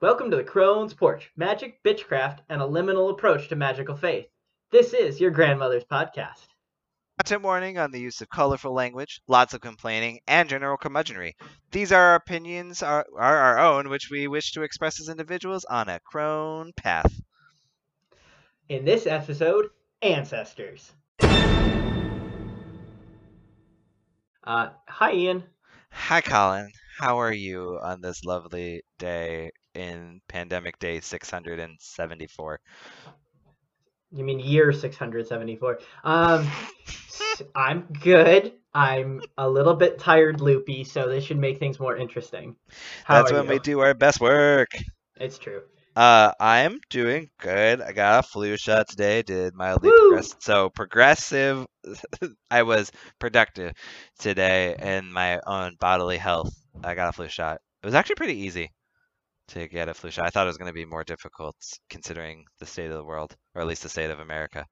Welcome to the Crone's Porch Magic, Bitchcraft, and a Liminal Approach to Magical Faith. This is your grandmother's podcast. Content warning on the use of colorful language, lots of complaining, and general curmudgeonry. These are our opinions, are, are our own, which we wish to express as individuals on a crone path. In this episode, Ancestors. Uh, hi, Ian. Hi, Collin. How are you on this lovely day in pandemic day 674? You mean year 674? Um, I'm good. I'm a little bit tired, loopy, so this should make things more interesting. How That's when you? we do our best work. It's true. Uh, I'm doing good. I got a flu shot today. Did mildly Woo! progress. So progressive. I was productive today in my own bodily health. I got a flu shot. It was actually pretty easy to get a flu shot. I thought it was going to be more difficult considering the state of the world, or at least the state of America.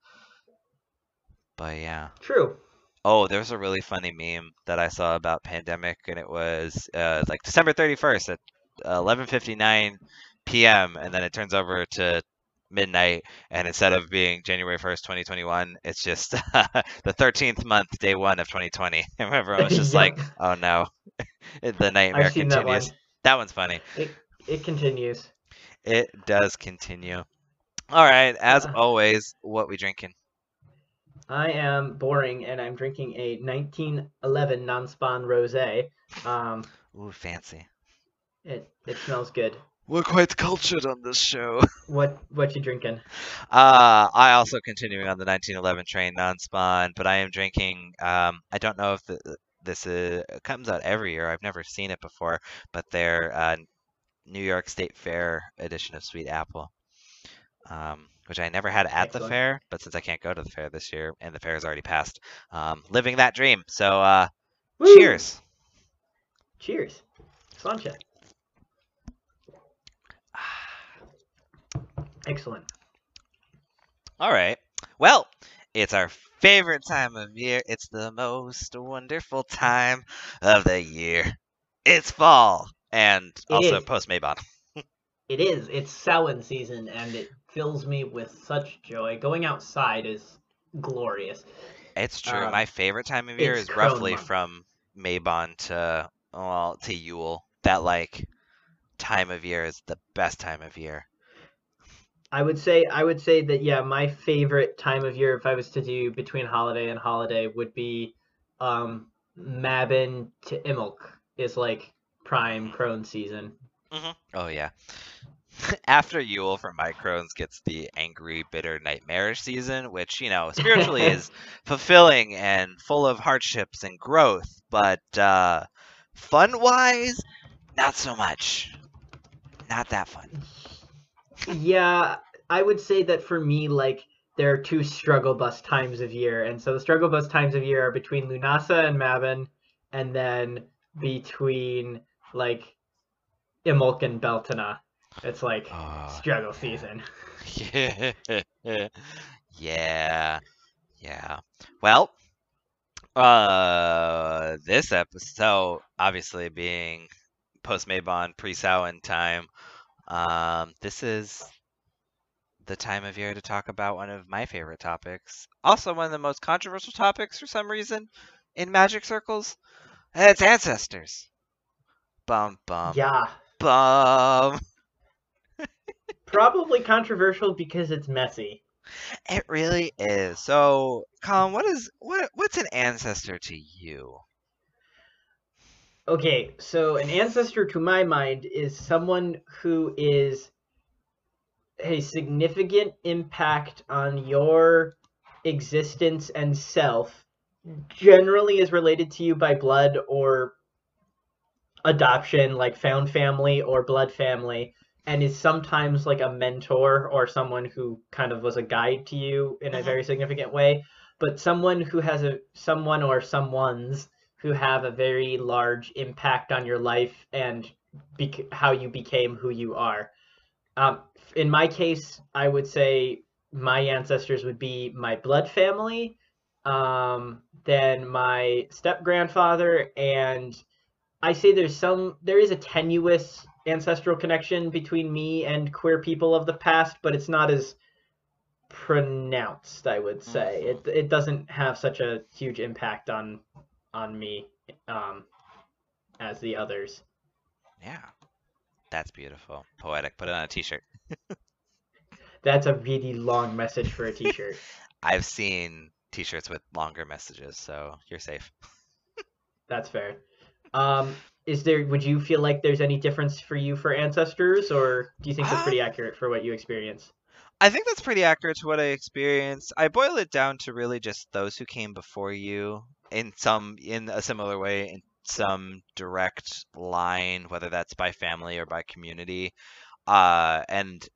But yeah. True. Oh, there's a really funny meme that I saw about pandemic, and it was uh, like December 31st at 11:59 p.m. and then it turns over to midnight, and instead of being January 1st, 2021, it's just the 13th month, day one of 2020. And everyone was just like, "Oh no, the nightmare I've that continues." one. That one's funny. It, it continues. It does continue. All right, as Uh. always, what we drinking? I am boring, and I'm drinking a 1911 non-spawn rosé. Um, Ooh, fancy. it it smells good. We're quite cultured on this show. What what you drinking? Uh, I also continuing on the 1911 train non-spawn, but I am drinking. Um, I don't know if the, this is, comes out every year. I've never seen it before, but their uh, New York State Fair edition of Sweet Apple, um, which I never had at the fair. But since I can't go to the fair this year, and the fair has already passed, um, living that dream. So, uh, cheers. Cheers. Sláinte. Excellent. All right. Well, it's our favorite time of year. It's the most wonderful time of the year. It's fall and It also is. post Mabon. It is. It's Samhain season, and it fills me with such joy. Going outside is glorious. It's true. Um, My favorite time of year is roughly month. from Mabon to well to Yule. That like time of year is the best time of year. I would say I would say that yeah, my favorite time of year if I was to do between holiday and holiday would be um Mabon to Imbolc is like prime crone season. Oh yeah. After Yule for my crones gets the angry, bitter, nightmarish season, which, you know, spiritually is fulfilling and full of hardships and growth, but uh fun wise, not so much. Not that fun. Yeah, I would say that for me, like, there are two struggle bus times of year. And so the struggle bus times of year are between Lunasa and Mabon, and then between, like, Imbolc and Beltana. It's like Oh, struggle season. yeah. yeah. Yeah. Well, uh this episode obviously being post Mabon pre Samhain time, um, this is the time of year to talk about one of my favorite topics. Also one of the most controversial topics for some reason in magic circles. It's ancestors. Bum bum Yeah. bum. Probably controversial because it's messy. It really is. So, Collin, what is what what's an ancestor to you? Okay, so an ancestor to my mind is someone who is a significant impact on your existence and self, generally is related to you by blood or adoption, like found family or blood family, and is sometimes like a mentor or someone who kind of was a guide to you in a Mhm. very significant way, but someone who has a someone or someone's who have a very large impact on your life and bec- how you became who you are. Um, in my case, I would say my ancestors would be my blood family, um, then my step grandfather, and I say there's some there is a tenuous ancestral connection between me and queer people of the past, but it's not as pronounced, I would say. Mhm. It it doesn't have such a huge impact on on me um, as the others. Yeah. That's beautiful. Poetic. Put it on a t-shirt. That's a really long message for a t-shirt. I've seen t-shirts with longer messages, so you're safe. That's fair. Um, is there? Would you feel like there's any difference for you for ancestors, or do you think that's pretty Um, accurate for what you experience? I think that's pretty accurate to what I experienced. I boil it down to really just those who came before you in some in a similar way in some direct line, whether that's by family or by community. Uh, and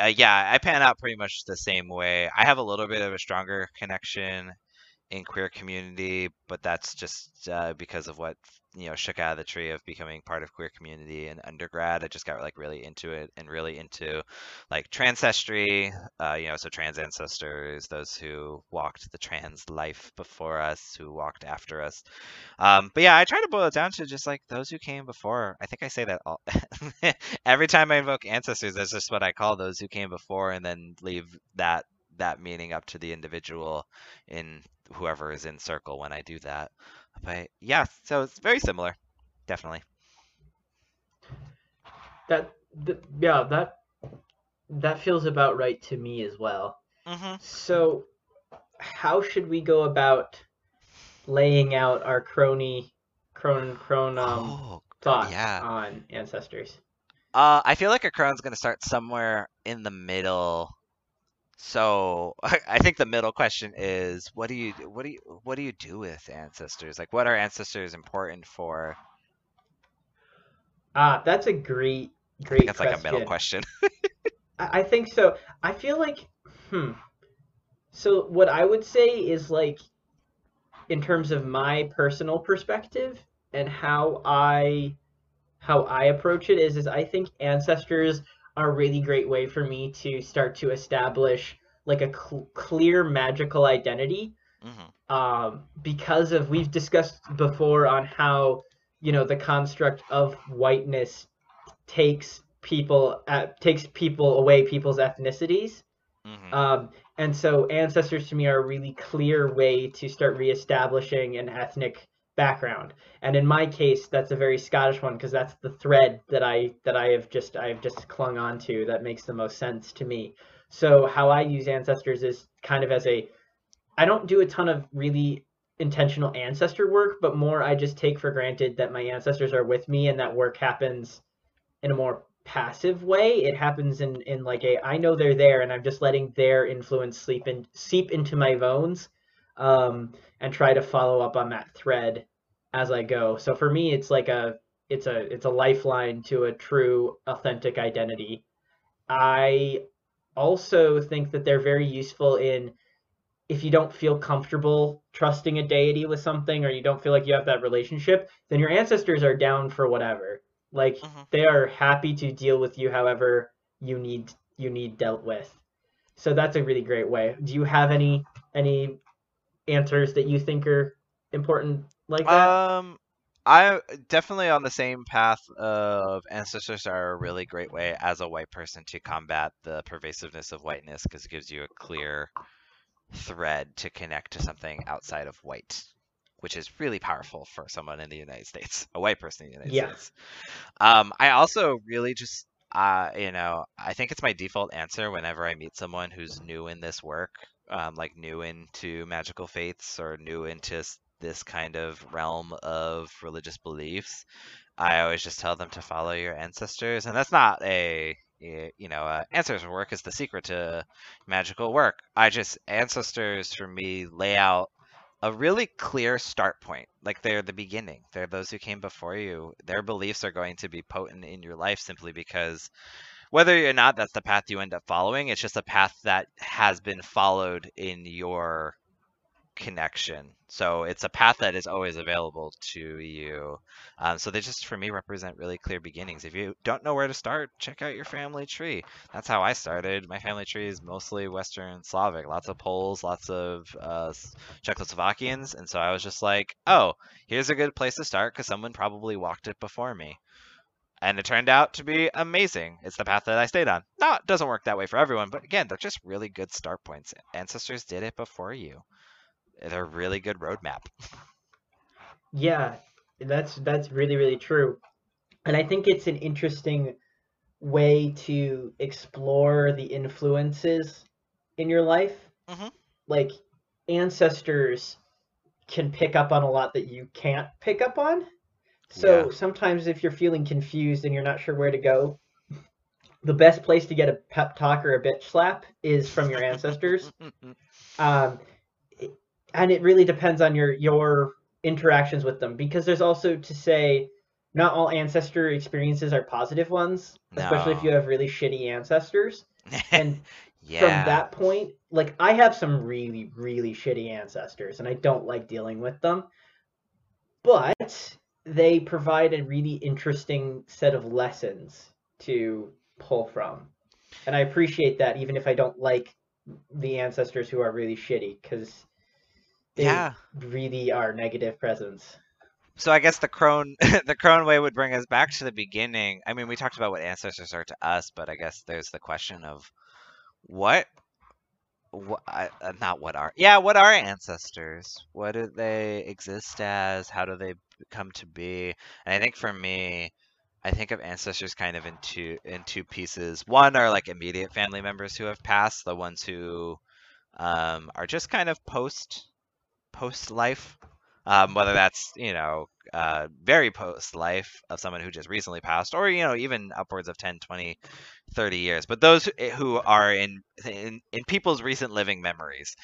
uh, yeah, I pan out pretty much the same way. I have a little bit of a stronger connection in queer community, but that's just uh, because of what you know shook out of the tree of becoming part of queer community in undergrad. I just got like really into it and really into like transcestry, uh, you know, so trans ancestors, those who walked the trans life before us, who walked after us. Um, but yeah, I try to boil it down to just like those who came before. I think I say that all every time I invoke ancestors. That's just what I call those who came before, and then leave that that meaning up to the individual in whoever is in circle when I do that. But yeah, so it's very similar, definitely. That, th- yeah, that that feels about right to me as well. hmm So, how should we go about laying out our crony, cron, cron um, Oh, thoughts yeah. on ancestors? Uh, I feel like a crone's gonna start somewhere in the middle. So I think the middle question is, what do you what do you what do you do with ancestors? Like, what are ancestors important for? Ah, that's a great, I think great that's like a middle question. I think so. I feel like, hmm. So what I would say is like, in terms of my personal perspective and how I, how I approach it is, is I think ancestors a really great way for me to start to establish like a cl- clear magical identity. Hmm um, because of we've discussed before on how you know the construct of whiteness takes people uh, takes people away people's ethnicities. Hmm um, and so ancestors to me are a really clear way to start reestablishing an ethnic background. And in my case that's a very scottish one because that's the thread that i that i have just i have just clung on to that makes the most sense to me. So how i use ancestors is kind of as a I don't do a ton of really intentional ancestor work, but more I just take for granted that my ancestors are with me and that work happens in a more passive way. It happens in, in like a I know they're there and I'm just letting their influence sleep in seep into my bones um, and try to follow up on that thread as I go. So for me it's like a it's a it's a lifeline to a true authentic identity. I also think that they're very useful in if you don't feel comfortable trusting a deity with something or you don't feel like you have that relationship, then your ancestors are down for whatever. Like hmm they are happy to deal with you however you need you need dealt with. So that's a really great way. Do you have any any answers that you think are important like that? Um, I definitely on the same path of ancestors are a really great way as a white person to combat the pervasiveness of whiteness because it gives you a clear thread to connect to something outside of white, which is really powerful for someone in the United States, a white person in the United Yeah. States. Um, I also really just, uh, you know, I think it's my default answer whenever I meet someone who's new in this work, um, like new into magical faiths or new into this kind of realm of religious beliefs. I always just tell them to follow your ancestors, and that's not a you know uh, ancestors work is the secret to magical work. I just ancestors for me lay out a really clear start point. Like they're the beginning. They're those who came before you. Their beliefs are going to be potent in your life simply because whether or not that's the path you end up following, it's just a path that has been followed in your connection. So it's a path that is always available to you. Um, so they just, for me, represent really clear beginnings. If you don't know where to start, check out your family tree. That's how I started. My family tree is mostly Western Slavic, lots of Poles, lots of uh, Czechoslovakians. And so I was just like, oh, here's a good place to start because someone probably walked it before me. And it turned out to be amazing. It's the path that I stayed on. No, it doesn't work that way for everyone, but again, they're just really good start points. Ancestors did it before you. They're a really good roadmap. Yeah, that's that's really really true. And I think it's an interesting way to explore the influences in your life. Mhm. Like ancestors can pick up on a lot that you can't pick up on. So Yeah. sometimes if you're feeling confused and you're not sure where to go, the best place to get a pep talk or a bitch slap is from your ancestors. um, and it really depends on your your interactions with them because there's also to say not all ancestor experiences are positive ones, especially if you have really shitty ancestors. And yeah. from that point, like I have some really, really shitty ancestors, and I don't like dealing with them. But they provide a really interesting set of lessons to pull from, and I appreciate that, even if I don't like the ancestors who are really shitty, because they Yeah. really are negative presence. So I guess the crone the crone way would bring us back to the beginning. I mean, we talked about what ancestors are to us, but I guess there's the question of what what uh, not what are yeah what are ancestors. What do they exist as? How do they come to be? And i think for me i think of ancestors kind of in two in two pieces. One are like immediate family members who have passed the ones who um, are just kind of post post life um, whether that's you know uh, very post life of someone who just recently passed or you know even upwards of 10 20 30 years. But those who, eh, who are in, in in people's recent living memories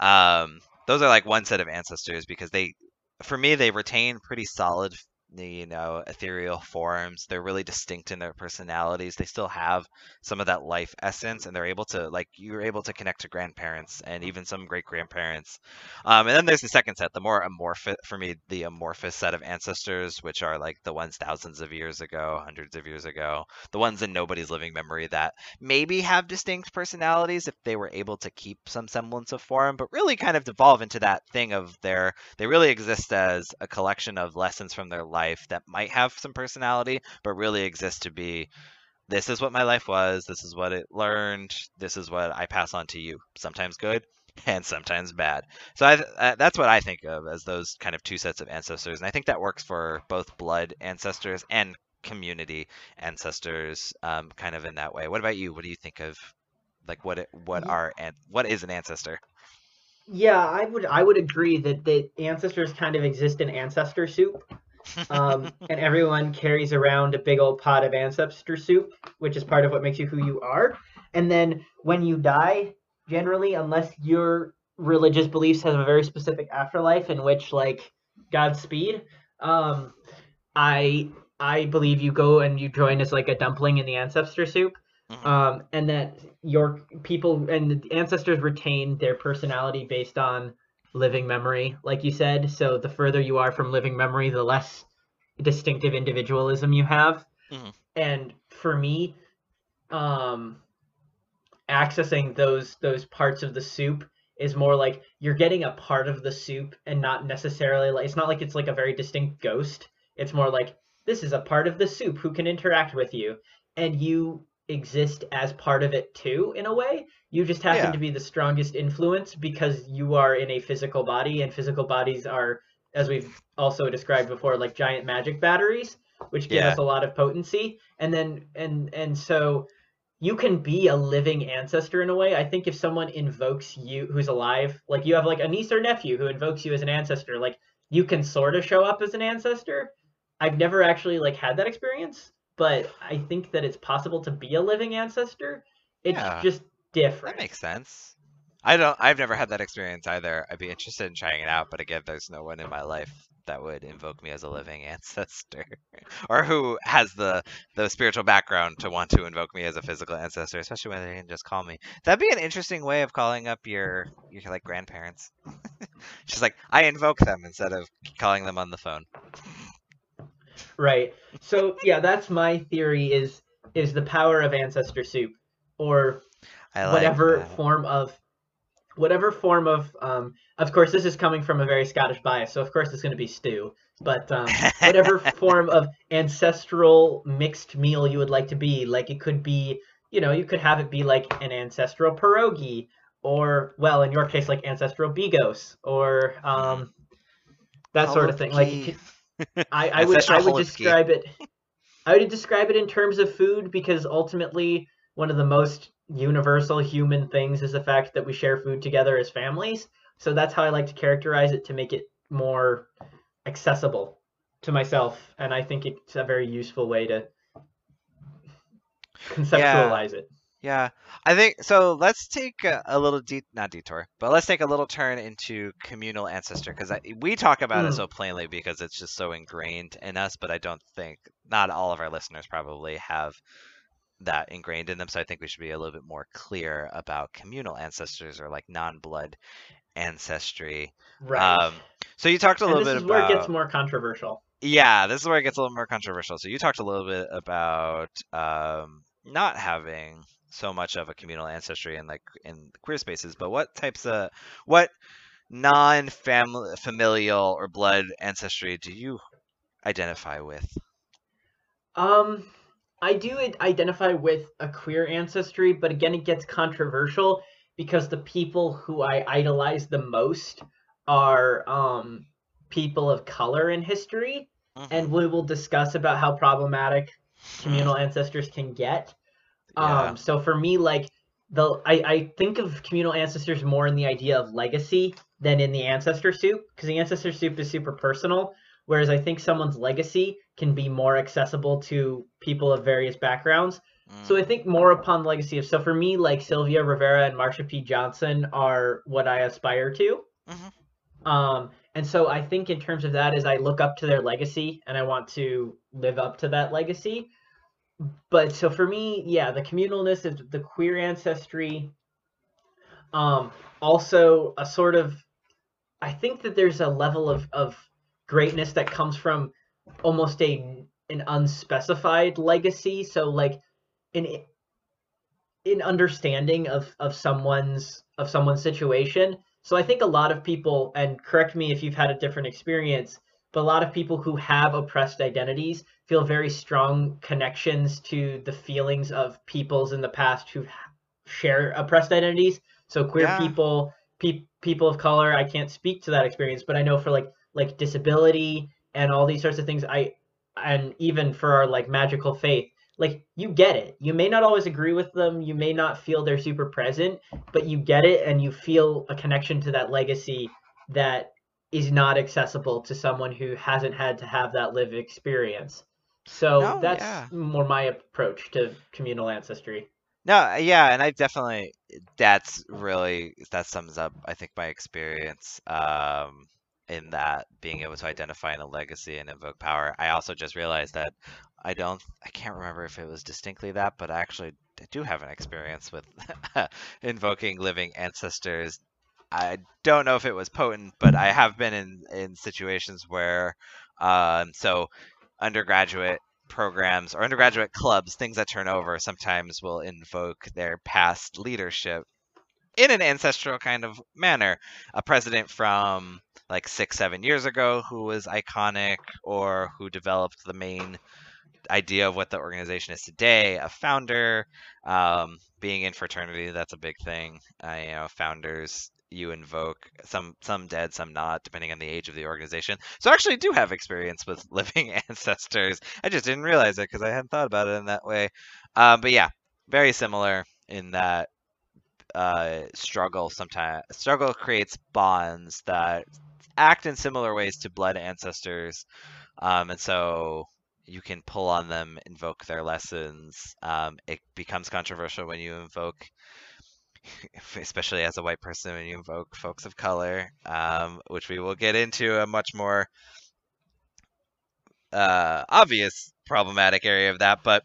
um, those are like one set of ancestors because they for me they retain pretty solid you know ethereal forms they're really distinct in their personalities. They still have some of that life essence and they're able to like you're able to connect to grandparents and even some great grandparents. Um, and then there's the second set the more amorphous for me the amorphous set of ancestors which are like the ones thousands of years ago hundreds of years ago the ones in nobody's living memory that maybe have distinct personalities if they were able to keep some semblance of form but really kind of devolve into that thing of their they really exist as a collection of lessons from their life that might have some personality, but really exist to be this is what my life was, this is what it learned, this is what I pass on to you. Sometimes good and sometimes bad. So I, uh, that's what I think of as those kind of two sets of ancestors, and I think that works for both blood ancestors and community ancestors, um, kind of in that way. What about you? What do you think of like what it, what Ye- are and what is an ancestor? Yeah, I would I would agree that the ancestors kind of exist in ancestor soup. Um, and everyone carries around a big old pot of ancestor soup, which is part of what makes you who you are. And then when you die, generally, unless your religious beliefs have a very specific afterlife in which, like, Godspeed, um, I I believe you go and you join as like a dumpling in the ancestor soup. Mhm. Um, and that your people and the ancestors retain their personality based on living memory, like you said. So the further you are from living memory, the less distinctive individualism you have. Mhm. And for me, um, accessing those those parts of the soup is more like you're getting a part of the soup and not necessarily like it's not like it's like a very distinct ghost. It's more like this is a part of the soup who can interact with you, and you exist as part of it too in a way you just happen Yeah. to be the strongest influence because you are in a physical body and physical bodies are as we've also described before like giant magic batteries which give Yeah. us a lot of potency and then and and so you can be a living ancestor in a way i think if someone invokes you who's alive like you have like a niece or nephew who invokes you as an ancestor like you can sort of show up as an ancestor i've never actually like had that experience but i think that it's possible to be a living ancestor it's Yeah. just different That makes sense. I don't. I've never had that experience either. I'd be interested in trying it out, but again, there's no one in my life that would invoke me as a living ancestor, or who has the the spiritual background to want to invoke me as a physical ancestor, especially when they can just call me. That'd be an interesting way of calling up your your like grandparents. just like I invoke them instead of calling them on the phone. Right. So yeah, that's my theory is is the power of ancestor soup or I whatever form of whatever form of um, of course this is coming from a very Scottish bias, so of course it's going to be stew. But um, whatever form of ancestral mixed meal you would like to be, like it could be, you know, you could have it be like an ancestral pierogi, or well, in your case, like ancestral bigos, or um, that sort of thing. Like. I, I would I would describe it I would describe it in terms of food because ultimately one of the most universal human things is the fact that we share food together as families. So that's how I like to characterize it to make it more accessible to myself and I think it's a very useful way to conceptualize it. Yeah, I think so. Let's take a, a little de- not detour, but let's take a little turn into communal ancestor because we talk about it Mm. so plainly because it's just so ingrained in us. But I don't think not all of our listeners probably have that ingrained in them. So I think we should be a little bit more clear about communal ancestors or like non-blood ancestry. Right. Um, so you talked a little this bit is where about it gets more controversial. yeah, this is where it gets a little more controversial. So you talked a little bit about um, not having so much of a communal ancestry in like in queer spaces, but what types of what non-family familial or blood ancestry do you identify with? Um, I do identify with a queer ancestry, but again, it gets controversial because the people who I idolize the most are um, people of color in history, Mhm. and we will discuss about how problematic communal ancestors can get. Yeah. Um, so for me, like the I, I think of communal ancestors more in the idea of legacy than in the ancestor soup because the ancestor soup is super personal, whereas I think someone's legacy can be more accessible to people of various backgrounds. So Mm, I think more upon legacy of so for me, like Sylvia Rivera and Marsha P. Johnson are what I aspire to. Mhm. Um, and so I think in terms of that is I look up to their legacy and I want to live up to that legacy. But so for me, yeah, the communalness is the queer ancestry. Um, also a sort of I think that there's a level of, of greatness that comes from almost a an unspecified legacy. So like an in understanding of of someone's of someone's situation. So I think a lot of people, and correct me if you've had a different experience, but a lot of people who have oppressed identities feel very strong connections to the feelings of peoples in the past who share oppressed identities. So queer Yeah. people, pe- people of color. I can't speak to that experience, but I know for like like disability and all these sorts of things. I and even for our like magical faith, like you get it. You may not always agree with them. You may not feel they're super present, but you get it and you feel a connection to that legacy that is not accessible to someone who hasn't had to have that lived experience. So No, that's yeah. more my approach to communal ancestry. No, yeah, and I definitely that's really that sums up I think my experience um in that being able to identify in a legacy and invoke power. I also just realized that I don't I can't remember if it was distinctly that, but I actually do have an experience with invoking living ancestors. I don't know if it was potent, but I have been in in situations where um so undergraduate programs or undergraduate clubs, things that turn over, sometimes will invoke their past leadership in an ancestral kind of manner. A president from like six, seven years ago who was iconic or who developed the main idea of what the organization is today, a founder, um, being in fraternity, that's a big thing. Uh, you know, founders you invoke some some dead some not depending on the age of the organization. So i actually do have experience with living ancestors. I just didn't realize it because i hadn't thought about it in that way. Um, but yeah very similar in that uh, struggle sometimes struggle creates bonds that act in similar ways to blood ancestors um, and so you can pull on them invoke their lessons um, it becomes controversial when you invoke especially as a white person when you invoke folks of color, um, which we will get into a much more uh, obvious problematic area of that. But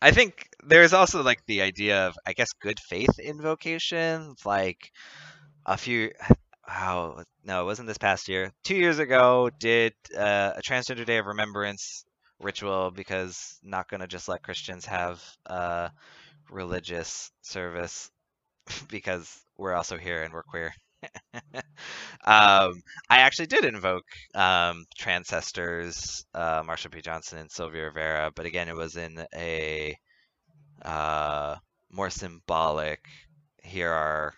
I think there's also like the idea of, I guess, good faith invocation. Like a few, oh no, it wasn't this past year. Two years ago, did uh, a Transgender Day of Remembrance ritual because not gonna just let Christians have uh, religious service because we're also here and we're queer. um, I actually did invoke um, Transcestors, uh, Marsha P. Johnson and Sylvia Rivera, but again, it was in a uh, more symbolic. Here are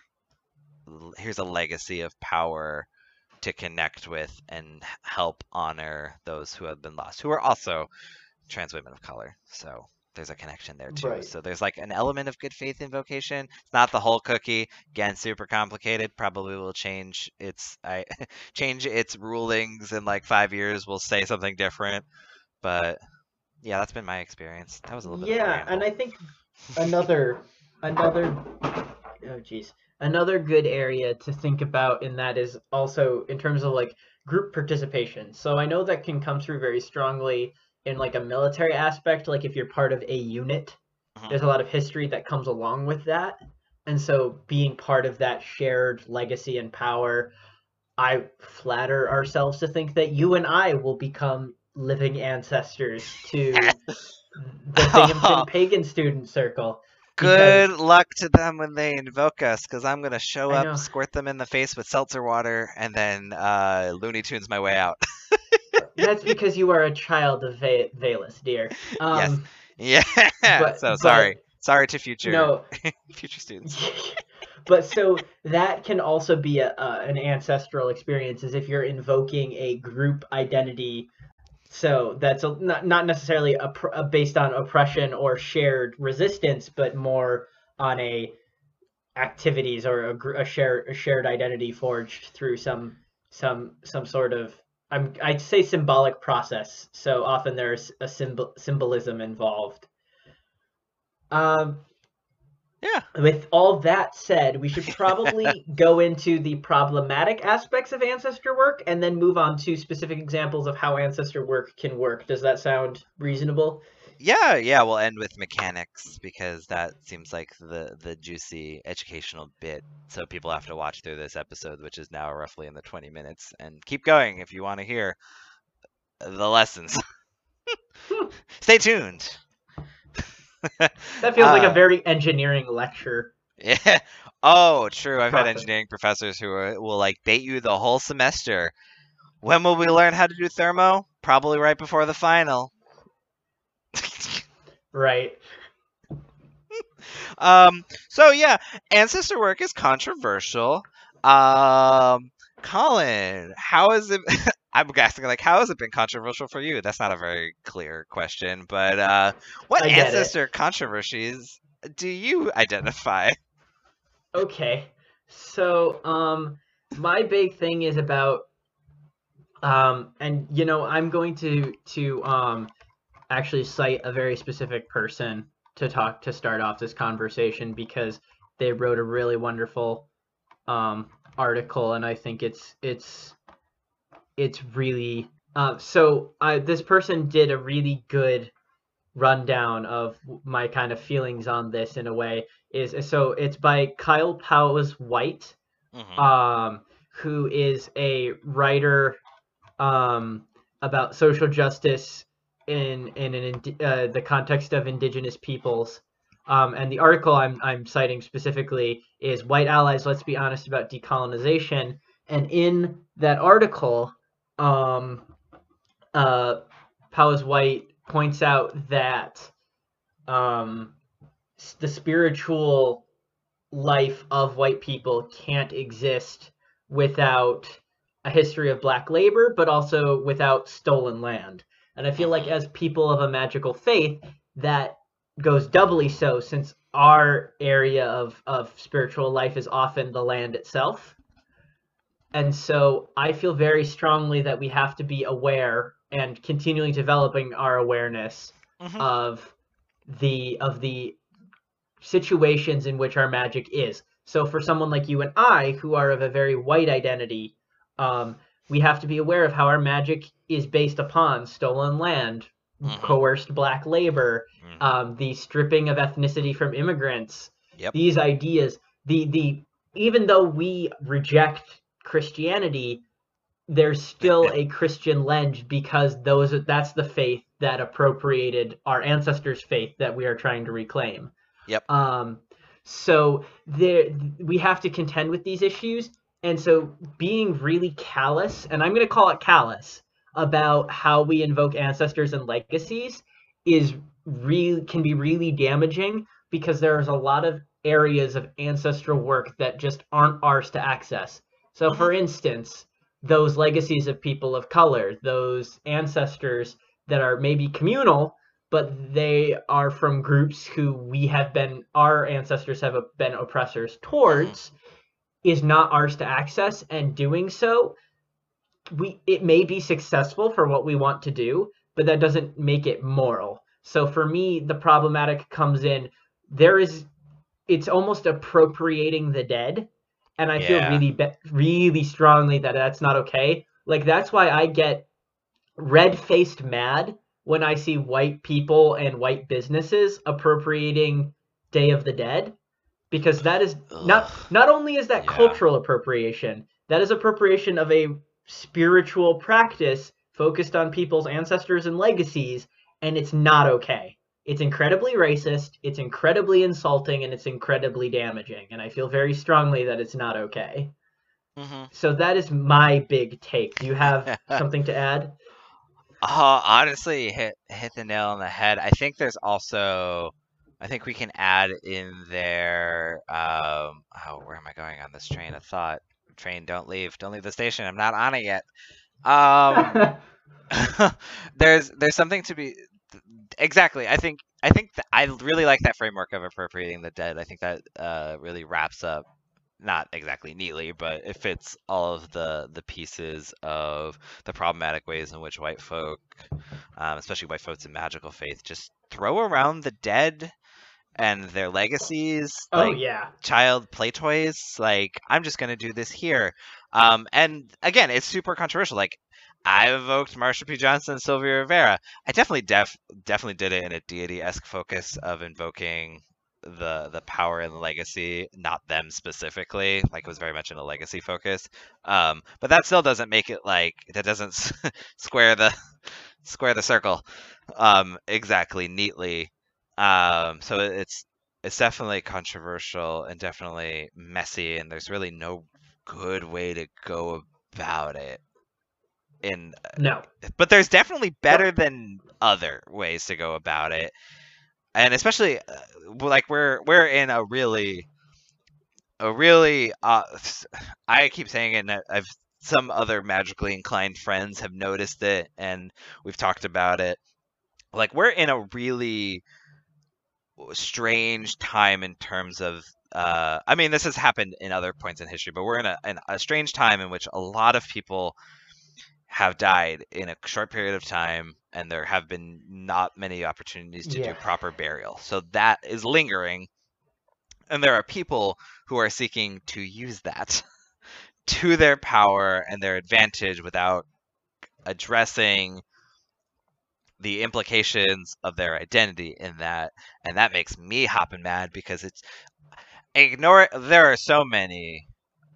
here's a legacy of power to connect with and help honor those who have been lost, who are also trans women of color. So there's a connection there too. Right. So there's like an element of good faith invocation. It's not the whole cookie. Again, super complicated. Probably will change its I change its rulings in like five years. We'll say something different. But yeah, that's been my experience. That was a little bit. Yeah, and I think another another oh geez another good area to think about in that is also in terms of like group participation. So i know that can come through very strongly in like a military aspect like if you're part of a unit Mhm. there's a lot of history that comes along with that. And so being part of that shared legacy and power i flatter ourselves to think that you and i will become living ancestors to the Binghamton pagan student circle Good luck to them when they invoke us, because I'm gonna show up, squirt them in the face with seltzer water, and then uh, Looney Tunes my way out. That's because you are a child of Va- Valus, dear. Um, yeah. But- so but- sorry, sorry to future No, future students. but so that can also be a, uh, an ancestral experience, as if you're invoking a group identity. So that's a, not not necessarily a, a based on oppression or shared resistance, but more on a activities or a, a shared a shared identity forged through some some some sort of I'm I'd say symbolic process. So often there's a symbol symbolism involved. Um, Yeah. with all that said, we should probably go into the problematic aspects of ancestor work and then move on to specific examples of how ancestor work can work. Does that sound reasonable? Yeah, yeah, we'll end with mechanics because that seems like the the juicy educational bit. So people have to watch through this episode, which is now roughly in the 20 minutes, and keep going if you want to hear the lessons. Stay tuned. That feels like Uh, a very engineering lecture. Yeah. Oh, true. I've had engineering professors who are, will like bait you the whole semester. When will we learn how to do thermo? Probably right before the final. Right. Um, so yeah, ancestor work is controversial. Um, Collin, how is it? I'm asking like, how has it been controversial for you? That's not a very clear question, but uh, what get it. ancestor controversies do you identify? Okay. So, um, my big thing is about, um, and you know, I'm going to to um, actually cite a very specific person to talk to start off this conversation because they wrote a really wonderful um, article, and I think it's it's it's really uh, so. I this person did a really good rundown of my kind of feelings on this in a way is so it's by Kyle Powys Whyte, Mhm. um, who is a writer um, about social justice in in an uh, the context of indigenous peoples. Um, and the article I'm I'm citing specifically is "White Allies. Let's be honest about decolonization." And in that article, um, uh, Powys Whyte points out that um, the spiritual life of white people can't exist without a history of black labor, but also without stolen land. And I feel like as people of a magical faith, that goes doubly so since our area of, of spiritual life is often the land itself. And so I feel very strongly that we have to be aware and continually developing our awareness Mhm. of the of the situations in which our magic is. So for someone like you and I, who are of a very white identity, um, we have to be aware of how our magic is based upon stolen land, Mhm. coerced black labor, Mhm. um, the stripping of ethnicity from immigrants. Yep. These ideas, the the even though we reject Christianity, there's still a Christian lens because those that's the faith that appropriated our ancestors' faith that we are trying to reclaim. Yep. Um, So there, we have to contend with these issues, and so being really callous, and I'm going to call it callous, about how we invoke ancestors and legacies is really can be really damaging because there's a lot of areas of ancestral work that just aren't ours to access. So, for instance, those legacies of people of color, those ancestors that are maybe communal, but they are from groups who we have been, our ancestors have been oppressors towards, is not ours to access. And doing so, we it may be successful for what we want to do, but that doesn't make it moral. So for me, the problematic comes in there is it's almost appropriating the dead and i feel really be- really strongly that that's not okay like that's why i get red-faced mad when i see white people and white businesses appropriating day of the dead because that is not Ugh. not only is that Yeah. cultural appropriation that is appropriation of a spiritual practice focused on people's ancestors and legacies and it's not okay it's incredibly racist, it's incredibly insulting, and it's incredibly damaging. And I feel very strongly that it's not okay. hmm So that is my big take. Do you have something to add? Uh, honestly, hit hit the nail on the head. I think there's also, I think we can add in there. Um, oh, where am I going on this train of thought? Train, don't leave, don't leave the station. I'm not on it yet. Um, there's there's something to be exactly. I think I think th- I really like that framework of appropriating the dead. I think that uh, really wraps up not exactly neatly, but it fits all of the the pieces of the problematic ways in which white folk, um, especially white folks in magical faith, just throw around the dead and their legacies. oh like, yeah. child play toys. Like, I'm just gonna do this here. Um, and again, it's super controversial. Like, I evoked Marsha P. Johnson and Sylvia Rivera. I definitely def definitely did it in a deity esque focus of invoking the the power and the legacy, not them specifically. Like it was very much in a legacy focus. Um, but that still doesn't make it like that doesn't square the square the circle um, exactly neatly. Um, so it's it's definitely controversial and definitely messy, and there's really no good way to go about it. In No. but there's definitely better than other ways to go about it. And especially uh, like we're we're in a really a really uh, i keep saying it and i've some other magically inclined friends have noticed it and we've talked about it. Like we're in a really strange time in terms of uh, I mean, this has happened in other points in history, but we're in a, in a strange time in which a lot of people have died in a short period of time, and there have been not many opportunities to Yeah. do proper burial. So that is lingering, and there are people who are seeking to use that to their power and their advantage without addressing the implications of their identity in that and that makes me hopping mad because it's ignore there are so many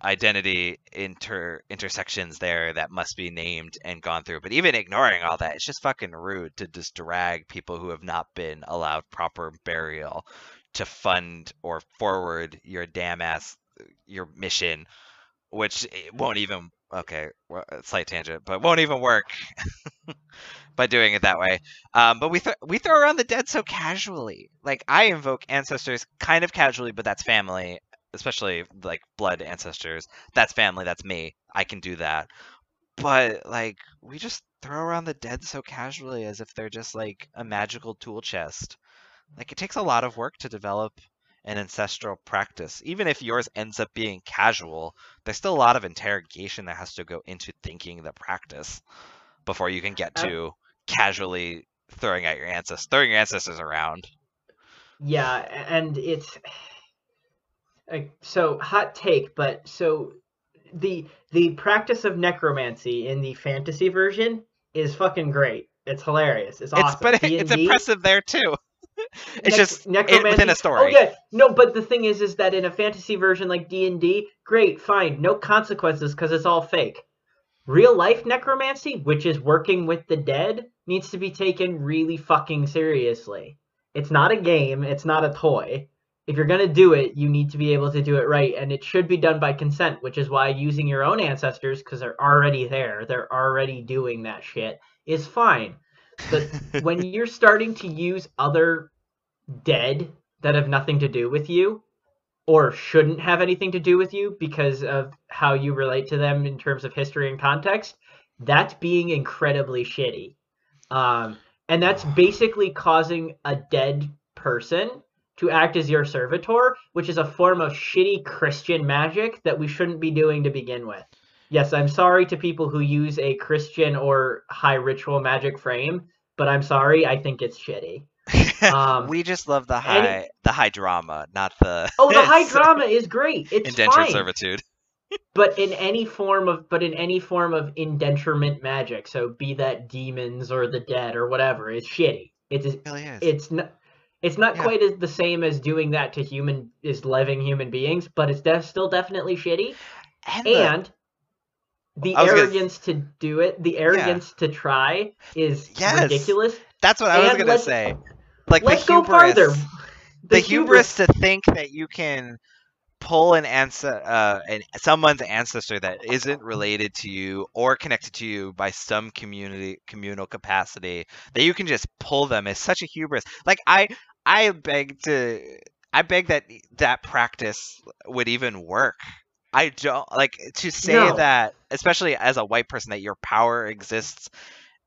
identity inter intersections there that must be named and gone through. But even ignoring all that it's just fucking rude to just drag people who have not been allowed proper burial to fund or forward your damn ass your mission which won't even okay slight tangent but won't even work by doing it that way. Um, but we th- we throw around the dead so casually. Like I invoke ancestors kind of casually, but that's family, especially like blood ancestors. That's family. That's me. I can do that. But like we just throw around the dead so casually, as if they're just like a magical tool chest. Like it takes a lot of work to develop an ancestral practice. Even if yours ends up being casual, there's still a lot of interrogation that has to go into thinking the practice before you can get Uh, to casually throwing out your ancestors, throwing your ancestors around. Yeah, and it's so hot take, but so the the practice of necromancy in the fantasy version is fucking great. It's hilarious. It's awesome. It's but it's impressive there too. it's nec- just it, necromancy. within a oh, story. Oh yeah, no, but the thing is, is that in a fantasy version like D and D, great, fine, no consequences because it's all fake. Real life necromancy, which is working with the dead, needs to be taken really fucking seriously. It's not a game. It's not a toy. If you're going to do it, you need to be able to do it right. And it should be done by consent, which is why using your own ancestors, because they're already there, they're already doing that shit, is fine. But when you're starting to use other dead that have nothing to do with you, or shouldn't have anything to do with you because of how you relate to them in terms of history and context, that's being incredibly shitty. Um, and that's basically causing a dead person to act as your servitor, which is a form of shitty Christian magic that we shouldn't be doing to begin with. Yes, I'm sorry to people who use a Christian or high ritual magic frame, but I'm sorry, I think it's shitty. Um, we just love the high any- the high drama, not the oh, the high drama is great. It's indentured fine. servitude. but in any form of but in any form of indenturement magic so be that demons or the dead or whatever is shitty it's It really is. it's not it's not Yeah. quite as the same as doing that to human is living human beings but it's def- still definitely shitty and, the- and the was gonna arrogance to do it the arrogance to try is Yes. ridiculous that's what I was gonna say. Like let's the go hubris, farther the, hubris to think that you can pull an answer, uh, an, someone's ancestor that isn't related to you or connected to you by some community communal capacity that you can just pull them is such a hubris. Like I, I beg to, I beg that that practice would even work. I don't like to say No. that, especially as a white person, that your power exists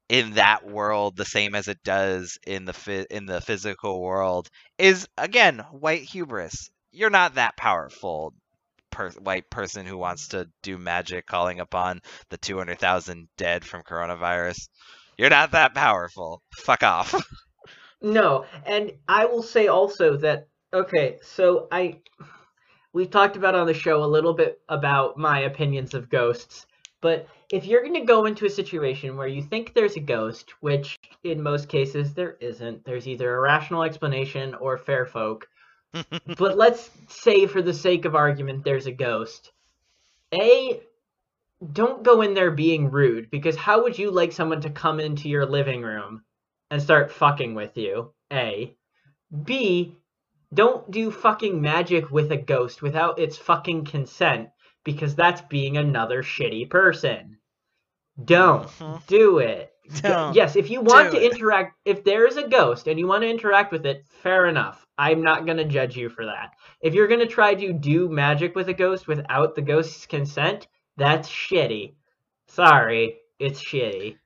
in that world the same as it does in the in the physical world is again white hubris. You're not that powerful, per- white person who wants to do magic, calling upon the two hundred thousand dead from coronavirus. You're not that powerful. Fuck off. No, and I will say also that okay, so I we've talked about on the show a little bit about my opinions of ghosts, but if you're going to go into a situation where you think there's a ghost, which in most cases there isn't, there's either a rational explanation or fair folk. but let's say for the sake of argument there's a ghost. A don't go in there being rude because how would you like someone to come into your living room and start fucking with you. A. B. Don't do fucking magic with a ghost without its fucking consent because that's being another shitty person. Don't Mhm. do it. Don't yes, if you want to it. interact, if there is a ghost and you want to interact with it, fair enough. I'm not going to judge you for that. If you're going to try to do magic with a ghost without the ghost's consent, that's shitty. Sorry, it's shitty.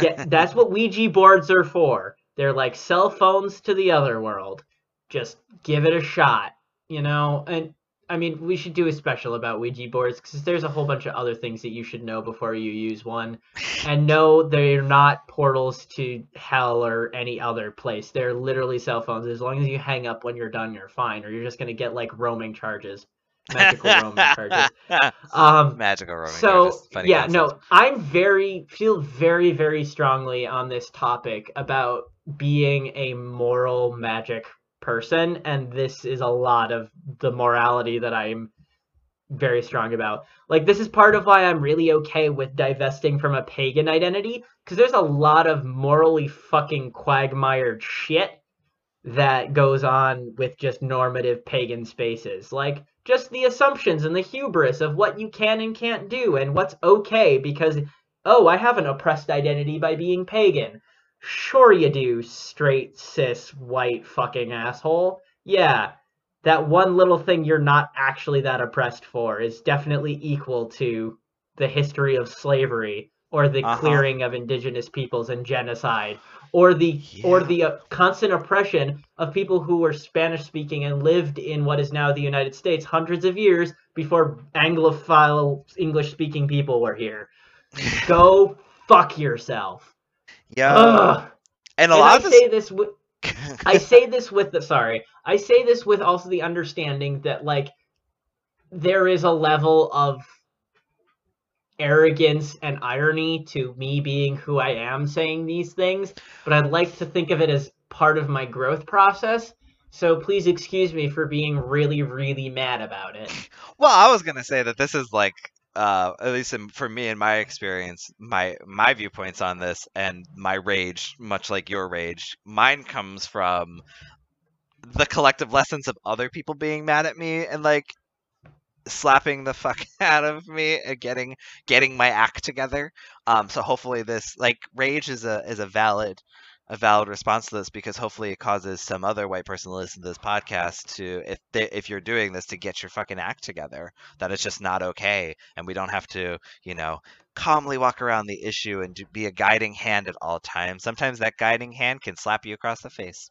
Yeah, that's what Ouija boards are for. They're like cell phones to the other world. Just give it a shot, you know? And I mean, we should do a special about Ouija boards because there's a whole bunch of other things that you should know before you use one. And no, they're not portals to hell or any other place. They're literally cell phones. As long as you hang up when you're done, you're fine. Or you're just going to get like roaming charges, magical roaming charges. Um, Magical roaming. so yeah concept. no i'm very feel very very strongly on this topic about being a moral magic person and this is a lot of the morality that i'm very strong about like this is part of why i'm really okay with divesting from a pagan identity because there's a lot of morally fucking quagmired shit that goes on with just normative pagan spaces. Like, just the assumptions and the hubris of what you can and can't do and what's okay because, oh, I have an oppressed identity by being pagan. Sure, you do, straight, cis, white fucking asshole. Yeah, that one little thing you're not actually that oppressed for is definitely equal to the history of slavery or the Uh-huh. clearing of indigenous peoples and genocide or the or the uh, constant oppression of people who were Spanish speaking and lived in what is now the United States hundreds of years before Anglophile English speaking people were here. Go fuck yourself. yeah. Ugh. And a And lot I of this. say this with I say this with the sorry. I say this with also the understanding that like there is a level of arrogance and irony to me being who I am saying these things, but I'd like to think of it as part of my growth process. So please excuse me for being really really mad about it. Well, I was gonna say that this is like, uh, at least in, for me in my experience, my my viewpoints on this and my rage, much like your rage, mine comes from the collective lessons of other people being mad at me and like slapping the fuck out of me and getting getting my act together. Um, so hopefully this like rage is a is a valid a valid response to this because hopefully it causes some other white person to listen to this podcast to if they, if you're doing this to get your fucking act together that it's just not okay and we don't have to you know calmly walk around the issue and be a guiding hand at all times sometimes that guiding hand can slap you across the face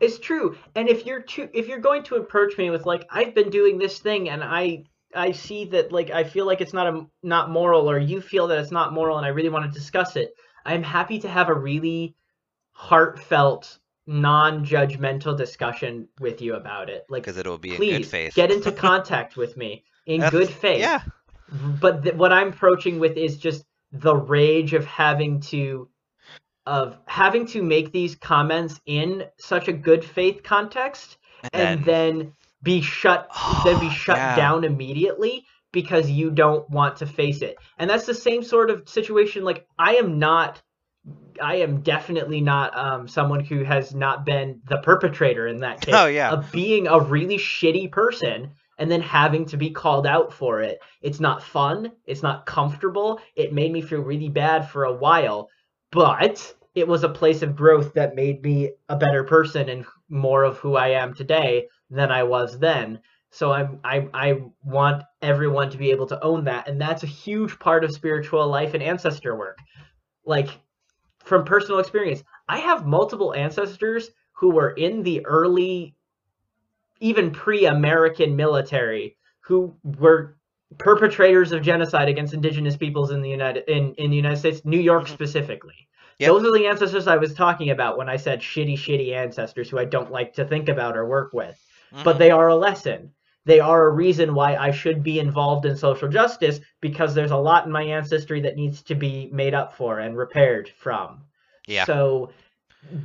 it's true. And if you're too, if you're going to approach me with like, I've been doing this thing, and I I see that like I feel like it's not a not moral, or you feel that it's not moral, and I really want to discuss it. I'm happy to have a really heartfelt, non-judgmental discussion with you about it. Like, because it'll be please in good faith. get into contact with me in That's- good faith. Yeah. But th- what I'm approaching with is just the rage of having to of having to make these comments in such a good faith context and then be shut then be shut Yeah. down immediately because you don't want to face it. And that's the same sort of situation like I am not I am definitely not um, someone who has not been the perpetrator in that case Oh yeah. of being a really shitty person and then having to be called out for it. It's not fun. It's not comfortable. It made me feel really bad for a while, but it was a place of growth that made me a better person and more of who I am today than I was then. So I'm I I want everyone to be able to own that and that's a huge part of spiritual life and ancestor work. Like from personal experience, I have multiple ancestors who were in the early even pre-American military who were perpetrators of genocide against indigenous peoples in the United in, in the United States, New York Mhm. specifically. Yep. Those are the ancestors I was talking about when I said shitty, shitty ancestors who I don't like to think about or work with. But Mhm. they are a lesson. They are a reason why I should be involved in social justice because there's a lot in my ancestry that needs to be made up for and repaired from. Yeah. So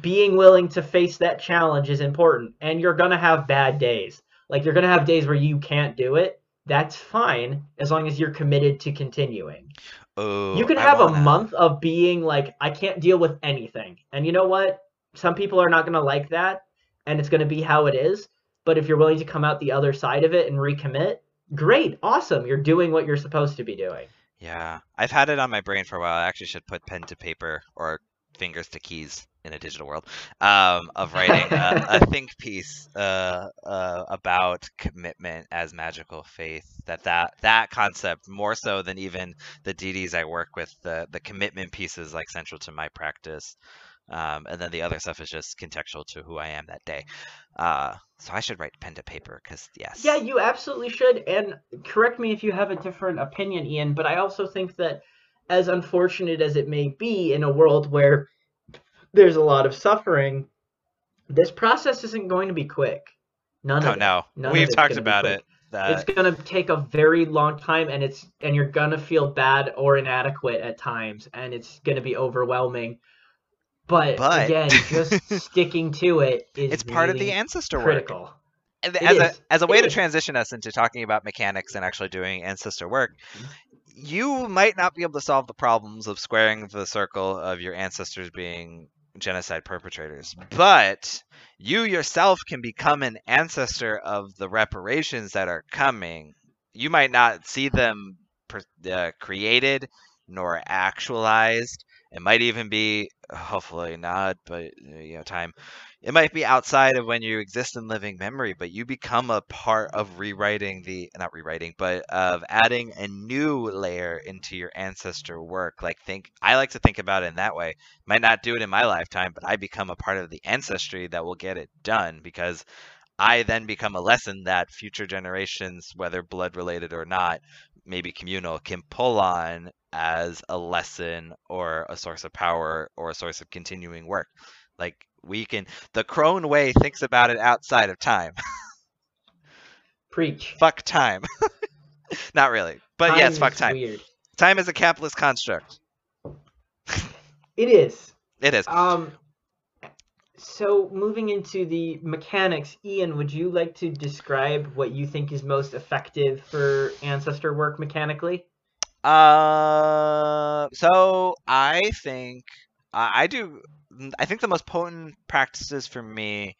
being willing to face that challenge is important. And you're going to have bad days. Like you're going to have days where you can't do it. That's fine as long as you're committed to continuing. Oh, you can have a month of being like, I can't deal with anything. And you know what? Some people are not going to like that. And it's going to be how it is. But if you're willing to come out the other side of it and recommit, great. Awesome. You're doing what you're supposed to be doing. Yeah, I've had it on my brain for a while. I actually should put pen to paper or fingers to keys in a digital world um, of writing a, a think piece uh, uh, about commitment as magical faith. That that that concept more so than even the DDs I work with, the the commitment piece is like central to my practice. Um, and then the other stuff is just contextual to who I am that day. Uh, so I should write pen to paper because yes. Yeah, you absolutely should. And correct me if you have a different opinion, Ian, but I also think that as unfortunate as it may be in a world where there's a lot of suffering, this process isn't going to be quick. None Oh of it. no, None we've talked about it. That it's going to take a very long time and it's and you're going to feel bad or inadequate at times and it's going to be overwhelming. But, But- again, just sticking to it is it's part of the ancestor work. critical. And It as a is. as a It way to is. transition us into talking about mechanics and actually doing ancestor work, mm-hmm. you might not be able to solve the problems of squaring the circle of your ancestors being genocide perpetrators, but you yourself can become an ancestor of the reparations that are coming. You might not see them uh, created nor actualized. It might even be, hopefully not, but uh, you know, time it might be outside of when you exist in living memory, but you become a part of rewriting the not rewriting, but of adding a new layer into your ancestor work. Like think I like to think about it in that way. Might not do it in my lifetime, but I become a part of the ancestry that will get it done because I then become a lesson that future generations, whether blood related or not, maybe communal, can pull on as a lesson or a source of power or a source of continuing work. Like we can the crone way thinks about it outside of time Preach. fuck time not really but yes fuck time Weird. time is a capitalist construct It is. it is Um. So moving into the mechanics, Ian, would you like to describe what you think is most effective for ancestor work mechanically? uh so i think i I do i think the most potent practices for me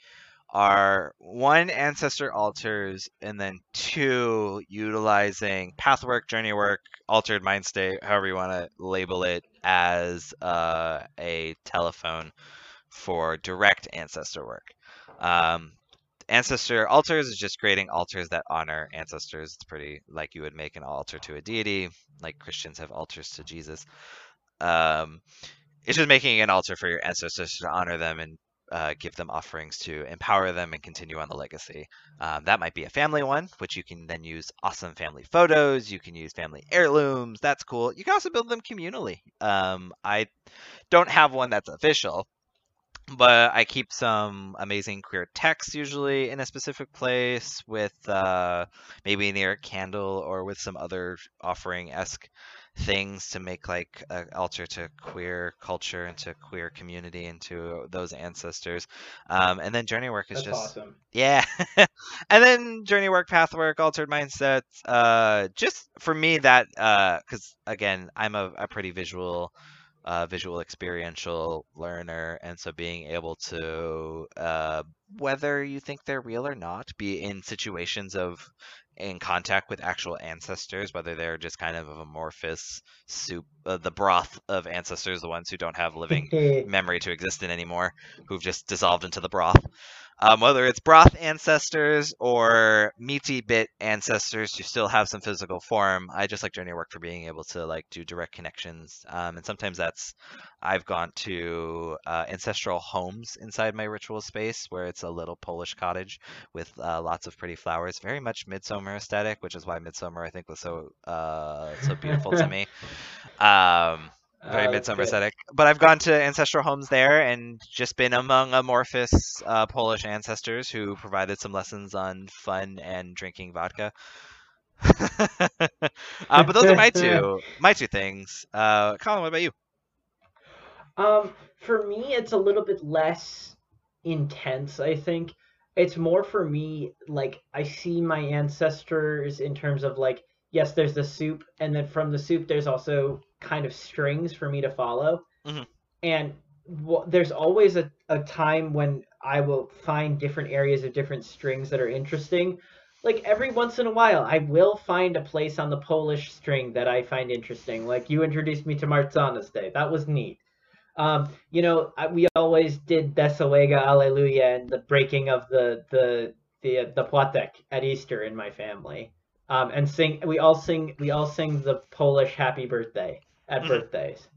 are one ancestor altars and then two utilizing pathwork journey work altered mind state however you want to label it as uh, a telephone for direct ancestor work. Um, ancestor altars is just creating altars that honor ancestors. It's pretty like you would make an altar to a deity like christians have altars to jesus. Um, it's just making an altar for your ancestors to honor them and uh, give them offerings to empower them and continue on the legacy. Um, that might be a family one, which you can then use awesome family photos. You can use family heirlooms. That's cool. You can also build them communally. Um, I don't have one that's official, but I keep some amazing queer texts usually in a specific place with uh, maybe near a candle or with some other offering esque things to make like an altar to queer culture and to queer community and to those ancestors. Um, and then journey work is That's just awesome. yeah. and then journey work, path work, altered mindsets. Uh, just for me that because again I'm a, a pretty visual uh, visual experiential learner and so being able to uh, whether you think they're real or not be in situations of in contact with actual ancestors whether they're just kind of amorphous soup uh, the broth of ancestors the ones who don't have living memory to exist in anymore who've just dissolved into the broth um, whether it's broth ancestors or meaty bit ancestors who still have some physical form i just like journey work for being able to like do direct connections. Um, and sometimes that's i've gone to uh, ancestral homes inside my ritual space where it's a little polish cottage with uh, lots of pretty flowers. Very much midsummer aesthetic which is why midsummer i think was so uh, so beautiful to me. Um, very Uh, midsummer good. aesthetic. But I've gone to ancestral homes there and just been among amorphous uh, Polish ancestors who provided some lessons on fun and drinking vodka. uh, but those are my two my two things. Uh, Collin, what about you? Um, for me, it's a little bit less intense, I think. It's more for me, like, I see my ancestors in terms of, like, yes, there's the soup, and then from the soup, there's also kind of strings for me to follow. Mhm. And w- there's always a, a time when I will find different areas of different strings that are interesting. Like, every once in a while, I will find a place on the Polish string that I find interesting. Like, you introduced me to Marzanna's Day. That was neat. Um, you know, I, we always did Desoega Alleluia and the breaking of the the the the płatek at Easter in my family. Um, and sing we all sing we all sing the Polish happy birthday at Mhm. birthdays.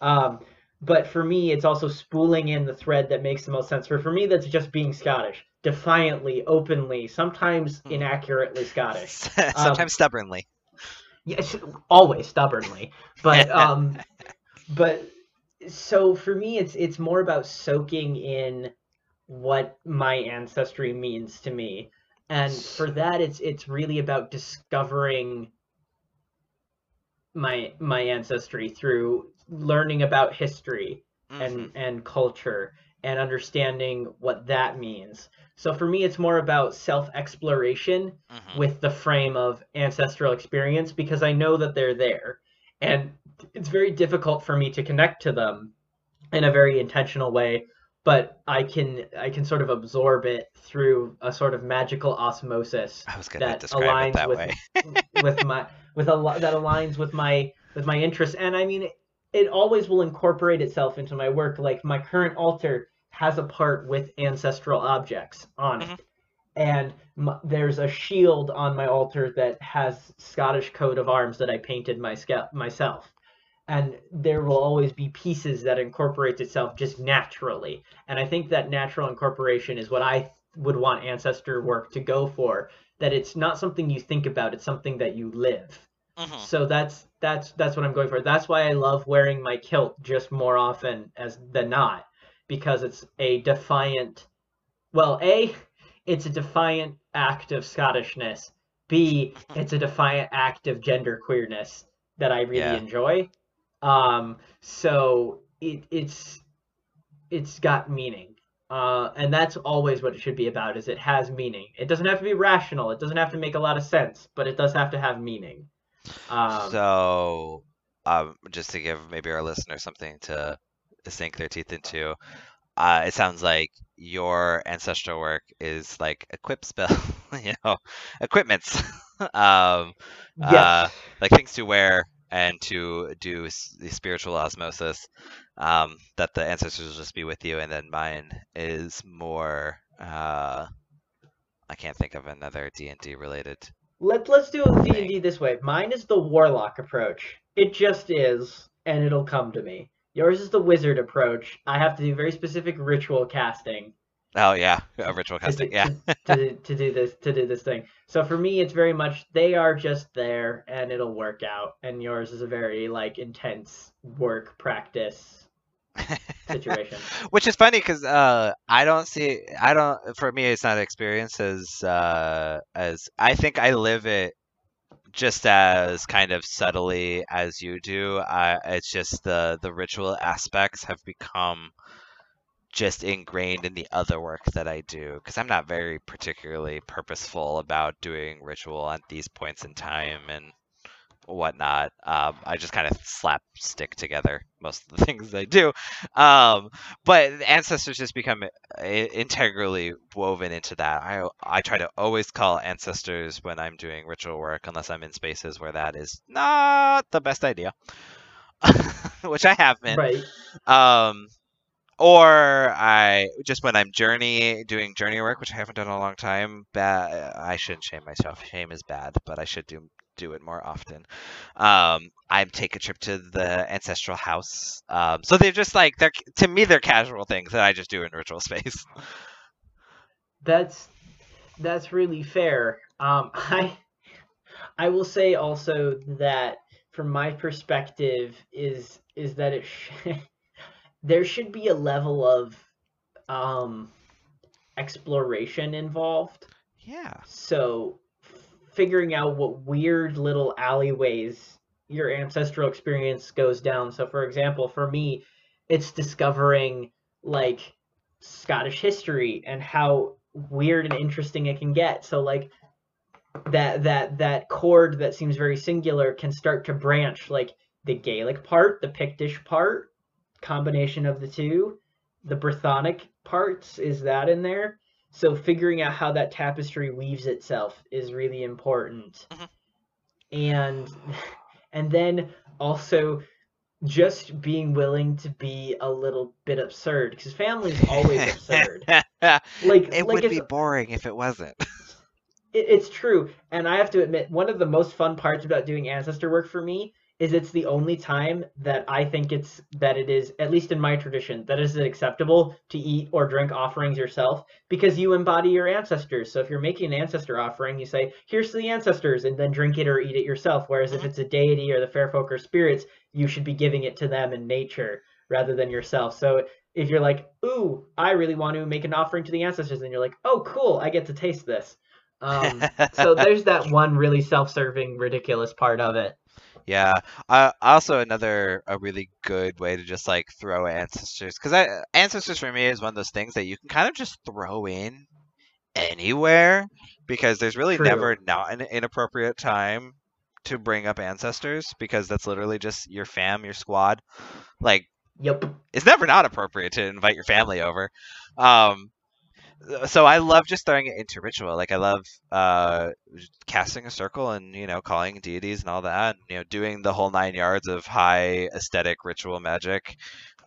Um, but for me, it's also spooling in the thread that makes the most sense. For for me, that's just being Scottish, defiantly, openly, sometimes Hmm. inaccurately Scottish. Sometimes stubbornly. Yes, always stubbornly. But um but so for me it's it's more about soaking in what my ancestry means to me. And for that it's it's really about discovering my my ancestry through learning about history Mhm. and and culture and understanding what that means. So for me it's more about self-exploration Mhm. with the frame of ancestral experience because I know that they're there. And it's very difficult for me to connect to them in a very intentional way, but I can I can sort of absorb it through a sort of magical osmosis I was that aligns that with with my with a lo- that aligns with my with my interests. And I mean it always will incorporate itself into my work. Like my current altar has a part with ancestral objects on it. Mhm. and m- there's a shield on my altar that has Scottish coat of arms that I painted my sca- myself and there will always be pieces that incorporates itself just naturally. And I think that natural incorporation is what I would want ancestor work to go for that it's not something you think about it's something that you live. Mhm. so that's that's that's what i'm going for. That's why i love wearing my kilt just more often as than not because it's a defiant well a it's a defiant act of scottishness. B it's a defiant act of gender queerness that i really Yeah. enjoy um so it, it's it's got meaning. Uh, and that's always what it should be about is it has meaning. It doesn't have to be rational. It doesn't have to make a lot of sense but it does have to have meaning. Um, so, um, just to give maybe our listeners something to sink their teeth into, uh, it sounds like your ancestral work is like equip spell, you know, equipments, um, Yes. uh, like things to wear and to do the spiritual osmosis. Um, that the ancestors will just be with you, and then mine is more. Uh, I can't think of another D and D related. Let let's do a d&d this way. Mine is the warlock approach. It just is, and it'll come to me. Yours is the wizard approach. I have to do very specific ritual casting Oh yeah, a ritual to, casting. do- Yeah. to, to, to do this to do this thing. So for me, it's very much they are just there, and it'll work out. And yours is a very like intense work practice situation. Which is funny because uh, I don't see. I don't. For me, it's not experienced as uh, as I think I live it just as kind of subtly as you do. I, it's just the the ritual aspects have become just ingrained in the other work that I do because I'm not very particularly purposeful about doing ritual at these points in time and whatnot. Um, I just kind of slap stick together most of the things I do. Um, but ancestors just become integrally woven into that. I I try to always call ancestors when I'm doing ritual work, unless I'm in spaces where that is not the best idea, which I have been. right. Um, or I just when I'm journey doing journey work, which I haven't done in a long time. Bad. I shouldn't shame myself. Shame is bad, but I should do do it more often. Um, I take a trip to the ancestral house. Um, so they're just like they're to me they're casual things that I just do in ritual space. That's that's really fair. Um, I I will say also that from my perspective is is that it sh- there should be a level of um exploration involved. Yeah. So figuring out what weird little alleyways your ancestral experience goes down. So for example, for me, it's discovering like Scottish history and how weird and interesting it can get. So like that that that chord that seems very singular can start to branch like the Gaelic part, the Pictish part, combination of the two, the Brythonic parts is that in there? So figuring out how that tapestry weaves itself is really important. Mhm. And and then also just being willing to be a little bit absurd because family's always absurd. it Like like would be boring if it wasn't. it, it's true. And i have to admit one of the most fun parts about doing ancestor work for me is it's the only time that i think it's that it is at least in my tradition that is acceptable to eat or drink offerings yourself because you embody your ancestors. So if you're making an ancestor offering you say here's to the ancestors and then drink it or eat it yourself. Whereas if Mhm. it's a deity or the fair folk or spirits you should be giving it to them in nature rather than yourself. So if you're like ooh i really want to make an offering to the ancestors and you're like oh cool i get to taste this um, so there's that one really self-serving, ridiculous part of it. Yeah. Uh, also, another a really good way to just like throw ancestors because I ancestors for me is one of those things that you can kind of just throw in anywhere because there's really True. never not an inappropriate time to bring up ancestors because that's literally just your fam, your squad. Like Yep. it's never not appropriate to invite your family over. Um, so I love just throwing it into ritual. Like I love uh, casting a circle and you know calling deities and all that. And, you know, doing the whole nine yards of high aesthetic ritual magic,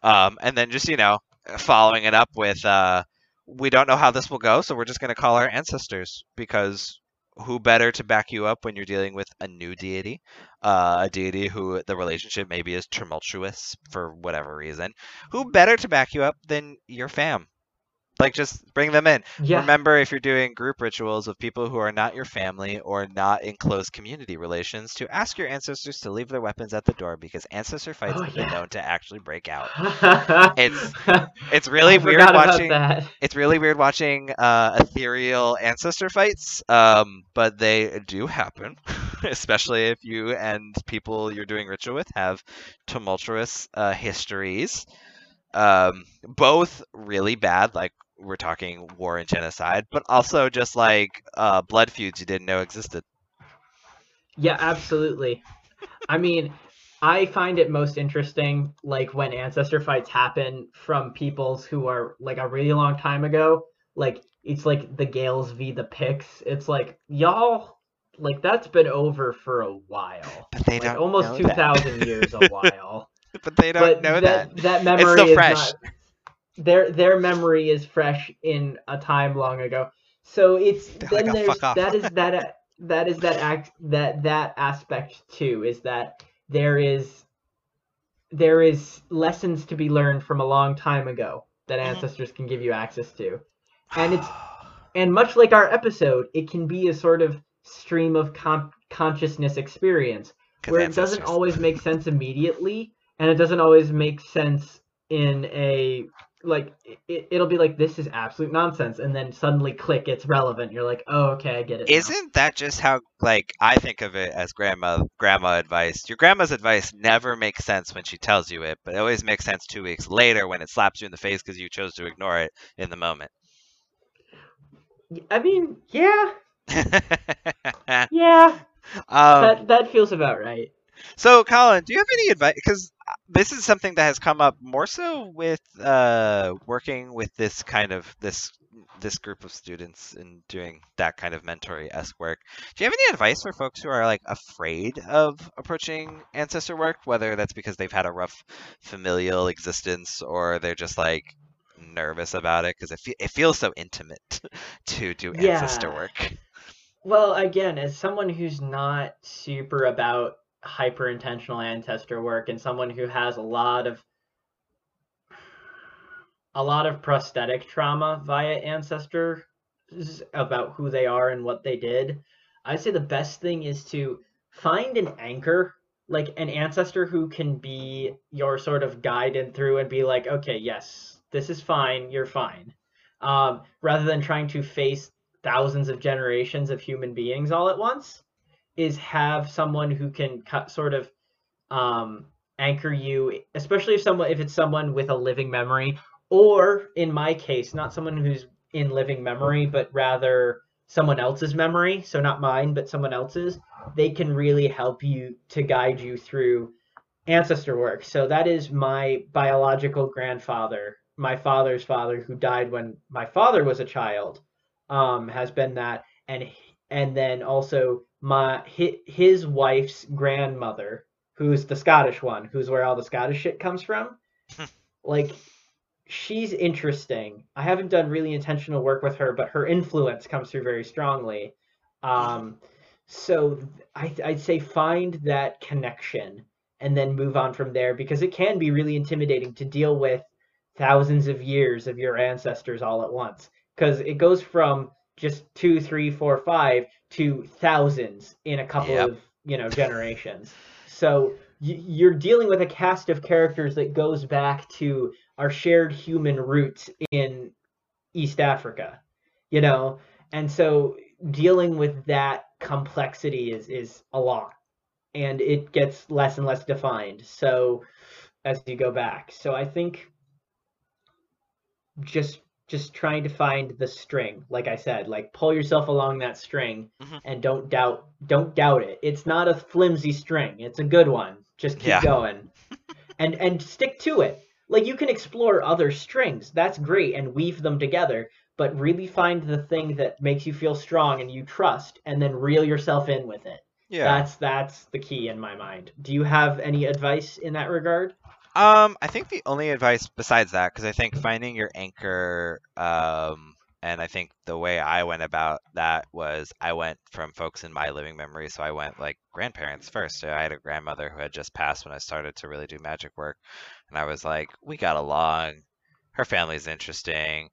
um, and then just you know following it up with uh, we don't know how this will go, so we're just going to call our ancestors because who better to back you up when you're dealing with a new deity, uh, a deity who the relationship maybe is tumultuous for whatever reason. Who better to back you up than your fam? Like just bring them in. Yeah. Remember, if you're doing group rituals of people who are not your family or not in close community relations, to ask your ancestors to leave their weapons at the door because ancestor fights Oh, have been known to actually break out. it's It's really weird watching. that. It's really weird watching uh, ethereal ancestor fights, um, but they do happen, especially if you and people you're doing ritual with have tumultuous uh, histories. Um, both really bad, like we're talking war and genocide, but also just like uh, blood feuds you didn't know existed. Yeah, absolutely. I mean, I find it most interesting, like when ancestor fights happen from peoples who are like a really long time ago. Like it's like the Gaels v the Picts. It's like y'all, like that's been over for a while. But they like don't almost know two years, a while. but they don't but know that that. that memory still is fresh. not. Their their memory is fresh in a time long ago. So it's They're then like, "Oh, there's fuck off." that is that that is that act that that aspect too is that there is there is lessons to be learned from a long time ago that Mhm. ancestors can give you access to and it's and much like our episode it can be a sort of stream of con- consciousness experience where it doesn't always make sense immediately and it doesn't always make sense in a like it, it'll be like this is absolute nonsense and then suddenly click it's relevant you're like oh okay i get it now." Isn't that just how like I think of it as grandma grandma advice? Your grandma's advice never makes sense when she tells you it, but it always makes sense two weeks later when it slaps you in the face because you chose to ignore it in the moment. i mean yeah yeah um, that that feels about right So, Collin, do you have any advice? Because this is something that has come up more so with uh, working with this kind of this this group of students and doing that kind of mentoring esque work. Do you have any advice for folks who are like afraid of approaching ancestor work, whether that's because they've had a rough familial existence or they're just like nervous about it because it, fe- it feels so intimate to do ancestor Yeah. work. Well, again, as someone who's not super about hyper intentional ancestor work and someone who has a lot of a lot of prosthetic trauma via ancestors about who they are and what they did, I'd say the best thing is to find an anchor, like an ancestor who can be your sort of guide and through and be like, okay, yes, this is fine, you're fine. Um, rather than trying to face thousands of generations of human beings all at once is have someone who can cut, sort of um, anchor you especially if someone if it's someone with a living memory or in my case not someone who's in living memory but rather someone else's memory. So not mine but someone else's. They can really help you to guide you through ancestor work. So that is my biological grandfather. My father's father who died when my father was a child um, has been that, and and then also my his, his wife's grandmother, who's the Scottish one, who's where all the Scottish shit comes from. like, she's interesting. I haven't done really intentional work with her, but her influence comes through very strongly. Um, so I, I'd say find that connection and then move on from there because it can be really intimidating to deal with thousands of years of your ancestors all at once because it goes from just two, three, four, five to thousands in a couple Yep. of you know generations. So you're dealing with a cast of characters that goes back to our shared human roots in East Africa, you know, and so dealing with that complexity is is a lot, and it gets less and less defined. So as you go back, so I think just just trying to find the string like i said like pull yourself along that string Mhm. and don't doubt don't doubt it. It's not a flimsy string. It's a good one. Just keep Yeah. going. And and stick to it. Like you can explore other strings. That's great and weave them together but really find the thing that makes you feel strong and you trust and then reel yourself in with it. Yeah. that's that's the key in my mind. Do you have any advice in that regard Um, I think the only advice besides that, because I think finding your anchor, um, and I think the way I went about that was I went from folks in my living memory, so I went like grandparents first. I had a grandmother who had just passed when I started to really do magic work, and I was like, we got along. Her family's interesting.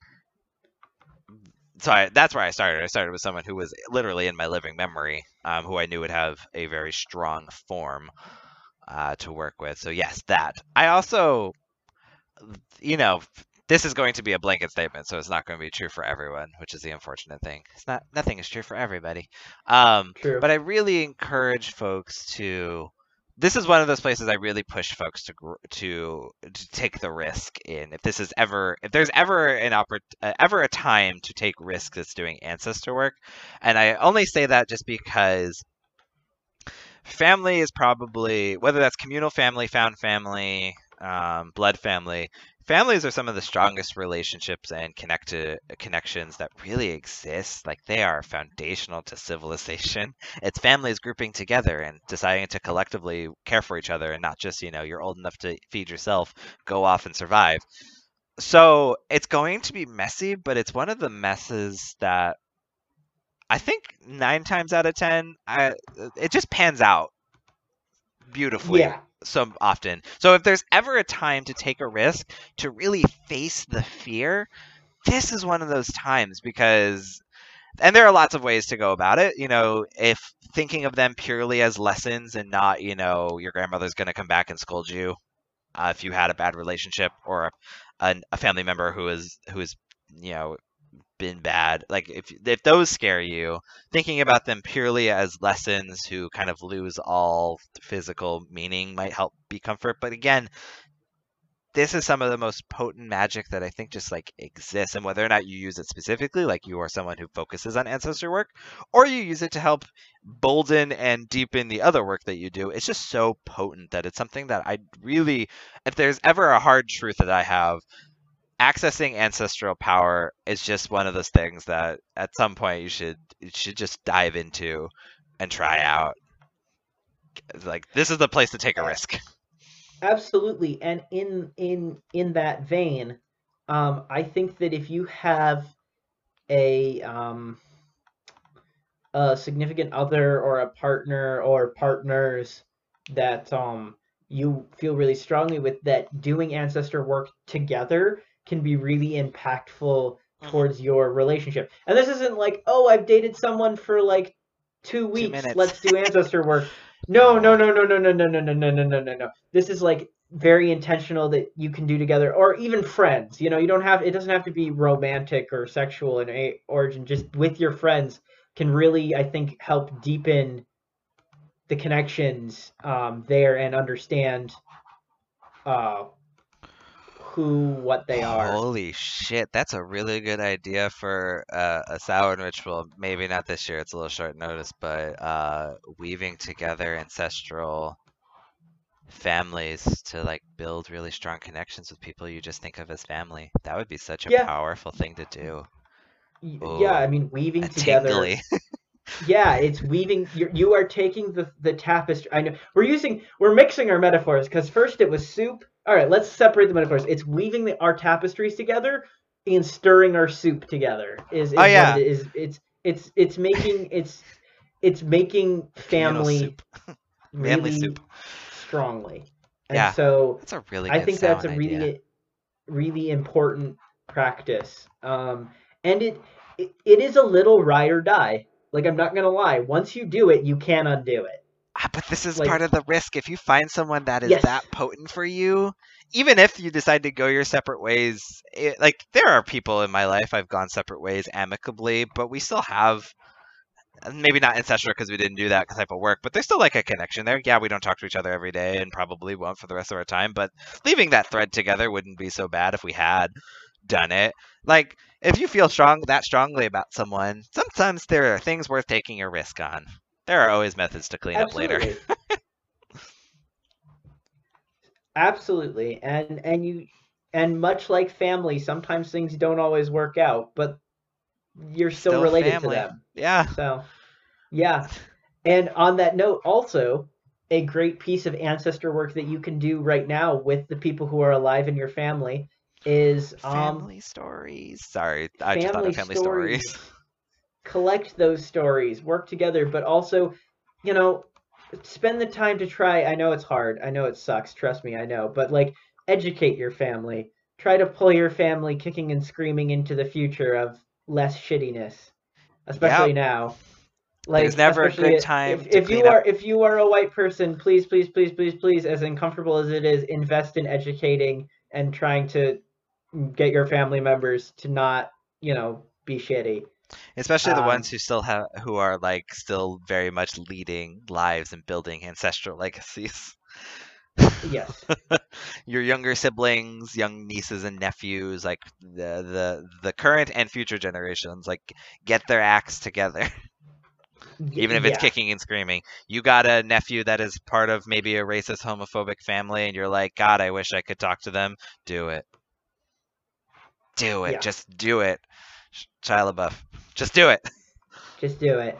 So I, that's where I started. I started with someone who was literally in my living memory, um, who I knew would have a very strong form uh, to work with. So yes, that. I also, you know, this is going to be a blanket statement, so it's not going to be true for everyone, which is the unfortunate thing. It's not. Nothing is true for everybody. Um, true but I really encourage folks to. This is one of those places I really push folks to to to take the risk in. If this is ever, if there's ever an oppor- uh, ever a time to take risks, it's doing ancestor work, and I only say that just because family is probably whether that's communal family, found family, um, blood family. Families are some of the strongest relationships and connected connections that really exist. Like they are foundational to civilization. It's families grouping together and deciding to collectively care for each other, and not just you know you're old enough to feed yourself, go off and survive. So it's going to be messy, but it's one of the messes that I think nine times out of ten, I, it just pans out beautifully Yeah. so often. So if there's ever a time to take a risk to really face the fear, this is one of those times because and there are lots of ways to go about it. You know, if thinking of them purely as lessons and not, you know, your grandmother's going to come back and scold you uh, if you had a bad relationship or a, a family member who is who is, you know, been bad. Like if if those scare you, thinking about them purely as lessons who kind of lose all physical meaning might help be comfort. But again, this is some of the most potent magic that I think just like exists. And whether or not you use it specifically, like you are someone who focuses on ancestor work, or you use it to help bolden and deepen the other work that you do, it's just so potent that it's something that I really, if there's ever a hard truth that I have, accessing ancestral power is just one of those things that at some point you should you should just dive into and try out. Like this is the place to take a risk. Absolutely, and in in in that vein, um, I think that if you have a um, a significant other or a partner or partners that um you feel really strongly with, that doing ancestor work together can be really impactful Mhm. towards your relationship. And this isn't like, oh, I've dated someone for like two weeks, minutes. let's do ancestor work. No, no, no, no, no, no, no, no, no, no, no, no, no, no. This is like very intentional that you can do together, or even friends. You know, you don't have it doesn't have to be romantic or sexual in a origin. Just with your friends can really, I think, help deepen the connections um, there and understand uh, who, what they are. Holy shit, that's a really good idea for uh, a Samhain ritual. Maybe not this year; it's a little short notice, but uh, weaving together ancestral families to like build really strong connections with people you just think of as family. That would be such a Yeah. powerful thing to do. Ooh, yeah, I mean, weaving together. Yeah, it's weaving. You're, you are taking the the tapestry. I know we're using we're mixing our metaphors because first it was soup. All right, let's separate the metaphors. It's weaving the, our tapestries together and stirring our soup together. Is, is Oh, yeah. it is. It's it's it's making it's it's making family soup. Manly really soup. strongly. And Yeah. so That's a really I think that's a really idea. really important practice. Um, and it, it it is a little ride or die. Like I'm not gonna lie. Once you do it, you can't undo it. Ah, but this is like- part of the risk. If you find someone that is Yes. that potent for you, even if you decide to go your separate ways, it, like there are people in my life I've gone separate ways amicably, but we still have maybe not ancestral because we didn't do that type of work, but there's still like a connection there. Yeah, we don't talk to each other every day and probably won't for the rest of our time, but leaving that thread together wouldn't be so bad if we had done it. Like if you feel strong that strongly about someone, sometimes there are things worth taking a risk on. There are always methods to clean up later. Absolutely. Absolutely. And and you and much like family, sometimes things don't always work out, but you're still, Still related family. to them. Yeah. So, yeah. And on that note, also, a great piece of ancestor work that you can do right now with the people who are alive in your family is um, Family stories. Sorry, I just thought of family stories. collect those stories, work together, but also, you know, spend the time to try. I know it's hard. I know it sucks. Trust me, I know. But like, educate your family. Try to pull your family kicking and screaming into the future of less shittiness, especially now. Like, There's never a good time If, if you up- are if you are a white person, please, please, please, please, please, as uncomfortable as it is, invest in educating and trying to get your family members to not, you know, be shitty. Especially the Um, ones who still have who are like still very much leading lives and building ancestral legacies. Yes. Your younger siblings, young nieces and nephews, like the the the current and future generations, like get their acts together. even if it's yeah. kicking and screaming. You got a nephew that is part of maybe a racist, homophobic family, and you're like, God, I wish I could talk to them. Do it. Do it. Yeah. Just do it. Sh- Shia LaBeouf. Just do it. Just do it.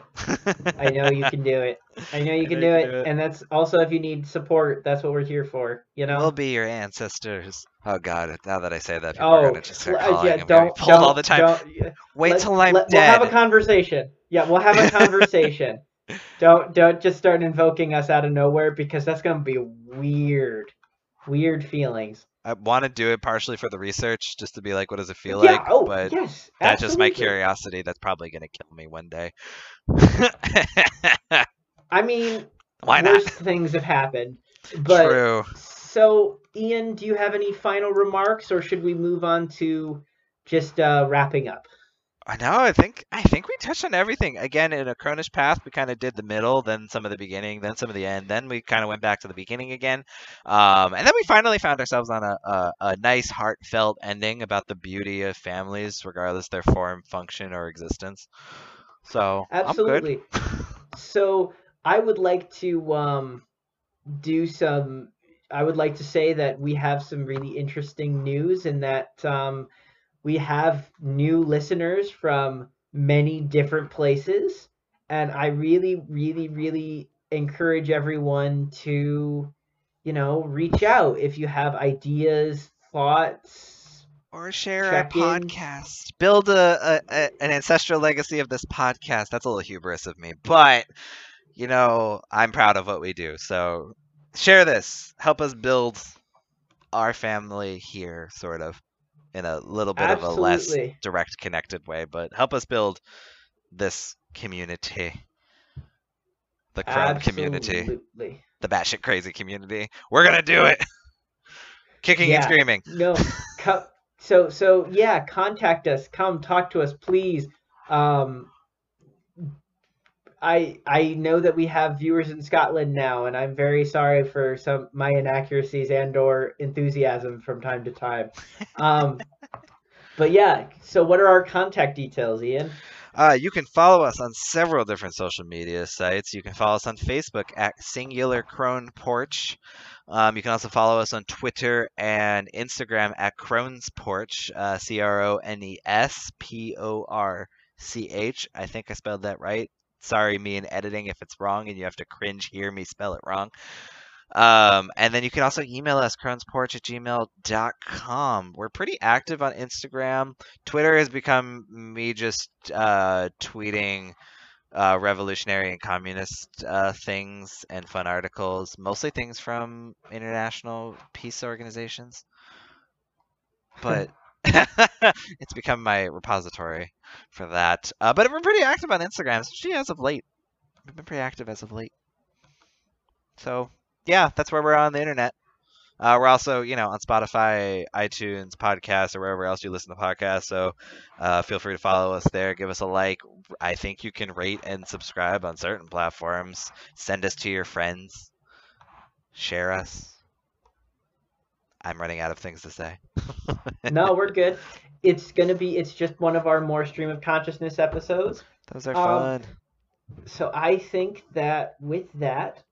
I know you can do it. I know you can do it. do it. And that's also if you need support, that's what we're here for. You know. We'll be your ancestors. Oh God! Now that I say that, people are Oh, gonna just start calling yeah, don't, don't, all the time. don't- Wait let- till I'm let- dead. We'll have a conversation. Yeah, we'll have a conversation. don't don't just start invoking us out of nowhere because that's gonna be weird, weird feelings. I want to do it partially for the research, just to be like, what does it feel yeah. like? oh, but yes. that's just my curiosity. That's probably gonna kill me one day. I mean, Why not? worse things have happened. But True. so, Ian, do you have any final remarks, or should we move on to just uh, wrapping up? I know. I think I think we touched on everything. Again, in a Cronish path, we kind of did the middle, then some of the beginning, then some of the end, then we kind of went back to the beginning again, um, and then we finally found ourselves on a, a a nice, heartfelt ending about the beauty of families, regardless their form, function, or existence. So Absolutely. So I would like to um, do some. I would like to say that we have some really interesting news, and that um, we have new listeners from many different places, and I really, really, really encourage everyone to, you know, reach out if you have ideas, thoughts. Or share a podcast. Build a, a, a an ancestral legacy of this podcast. That's a little hubris of me, but you know I'm proud of what we do. So share this. Help us build our family here, sort of, in a little bit of a less direct, connected way. But help us build this community, the Crone community, Absolutely. the batshit crazy community. We're gonna do it. Kicking and screaming. No, so so yeah, contact us. Come talk to us, please. Um, I I know that we have viewers in Scotland now, and I'm very sorry for some my inaccuracies and or enthusiasm from time to time. Um, but yeah, so what are our contact details, Ian? Uh, you can follow us on several different social media sites. You can follow us on Facebook at Singular Crone Porch. Um, you can also follow us on Twitter and Instagram at Crone's Porch, uh, C R O N E S P O R C H. I think I spelled that right. Sorry, me in editing if it's wrong and you have to cringe hear me spell it wrong. Um, and then you can also email us, cronesporch at gmail.com. We're pretty active on Instagram. Twitter has become me just uh, tweeting uh, revolutionary and communist uh, things and fun articles, mostly things from international peace organizations. But it's become my repository for that. Uh, but we're pretty active on Instagram, especially as of late. We've been pretty active as of late. So yeah, that's where we're on the internet. Uh, we're also, you know, on Spotify, iTunes, podcasts, or wherever else you listen to podcasts. So uh, feel free to follow us there. Give us a like. I think you can rate and subscribe on certain platforms. Send us to your friends. Share us. I'm running out of things to say. no, we're good. It's gonna be. It's just one of our more stream of consciousness episodes. Those are um, fun. So I think that with that,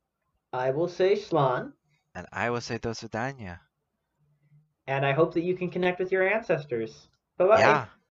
I will say Slán. And I will say Dosudanya. And I hope that you can connect with your ancestors. Bye bye. Yeah.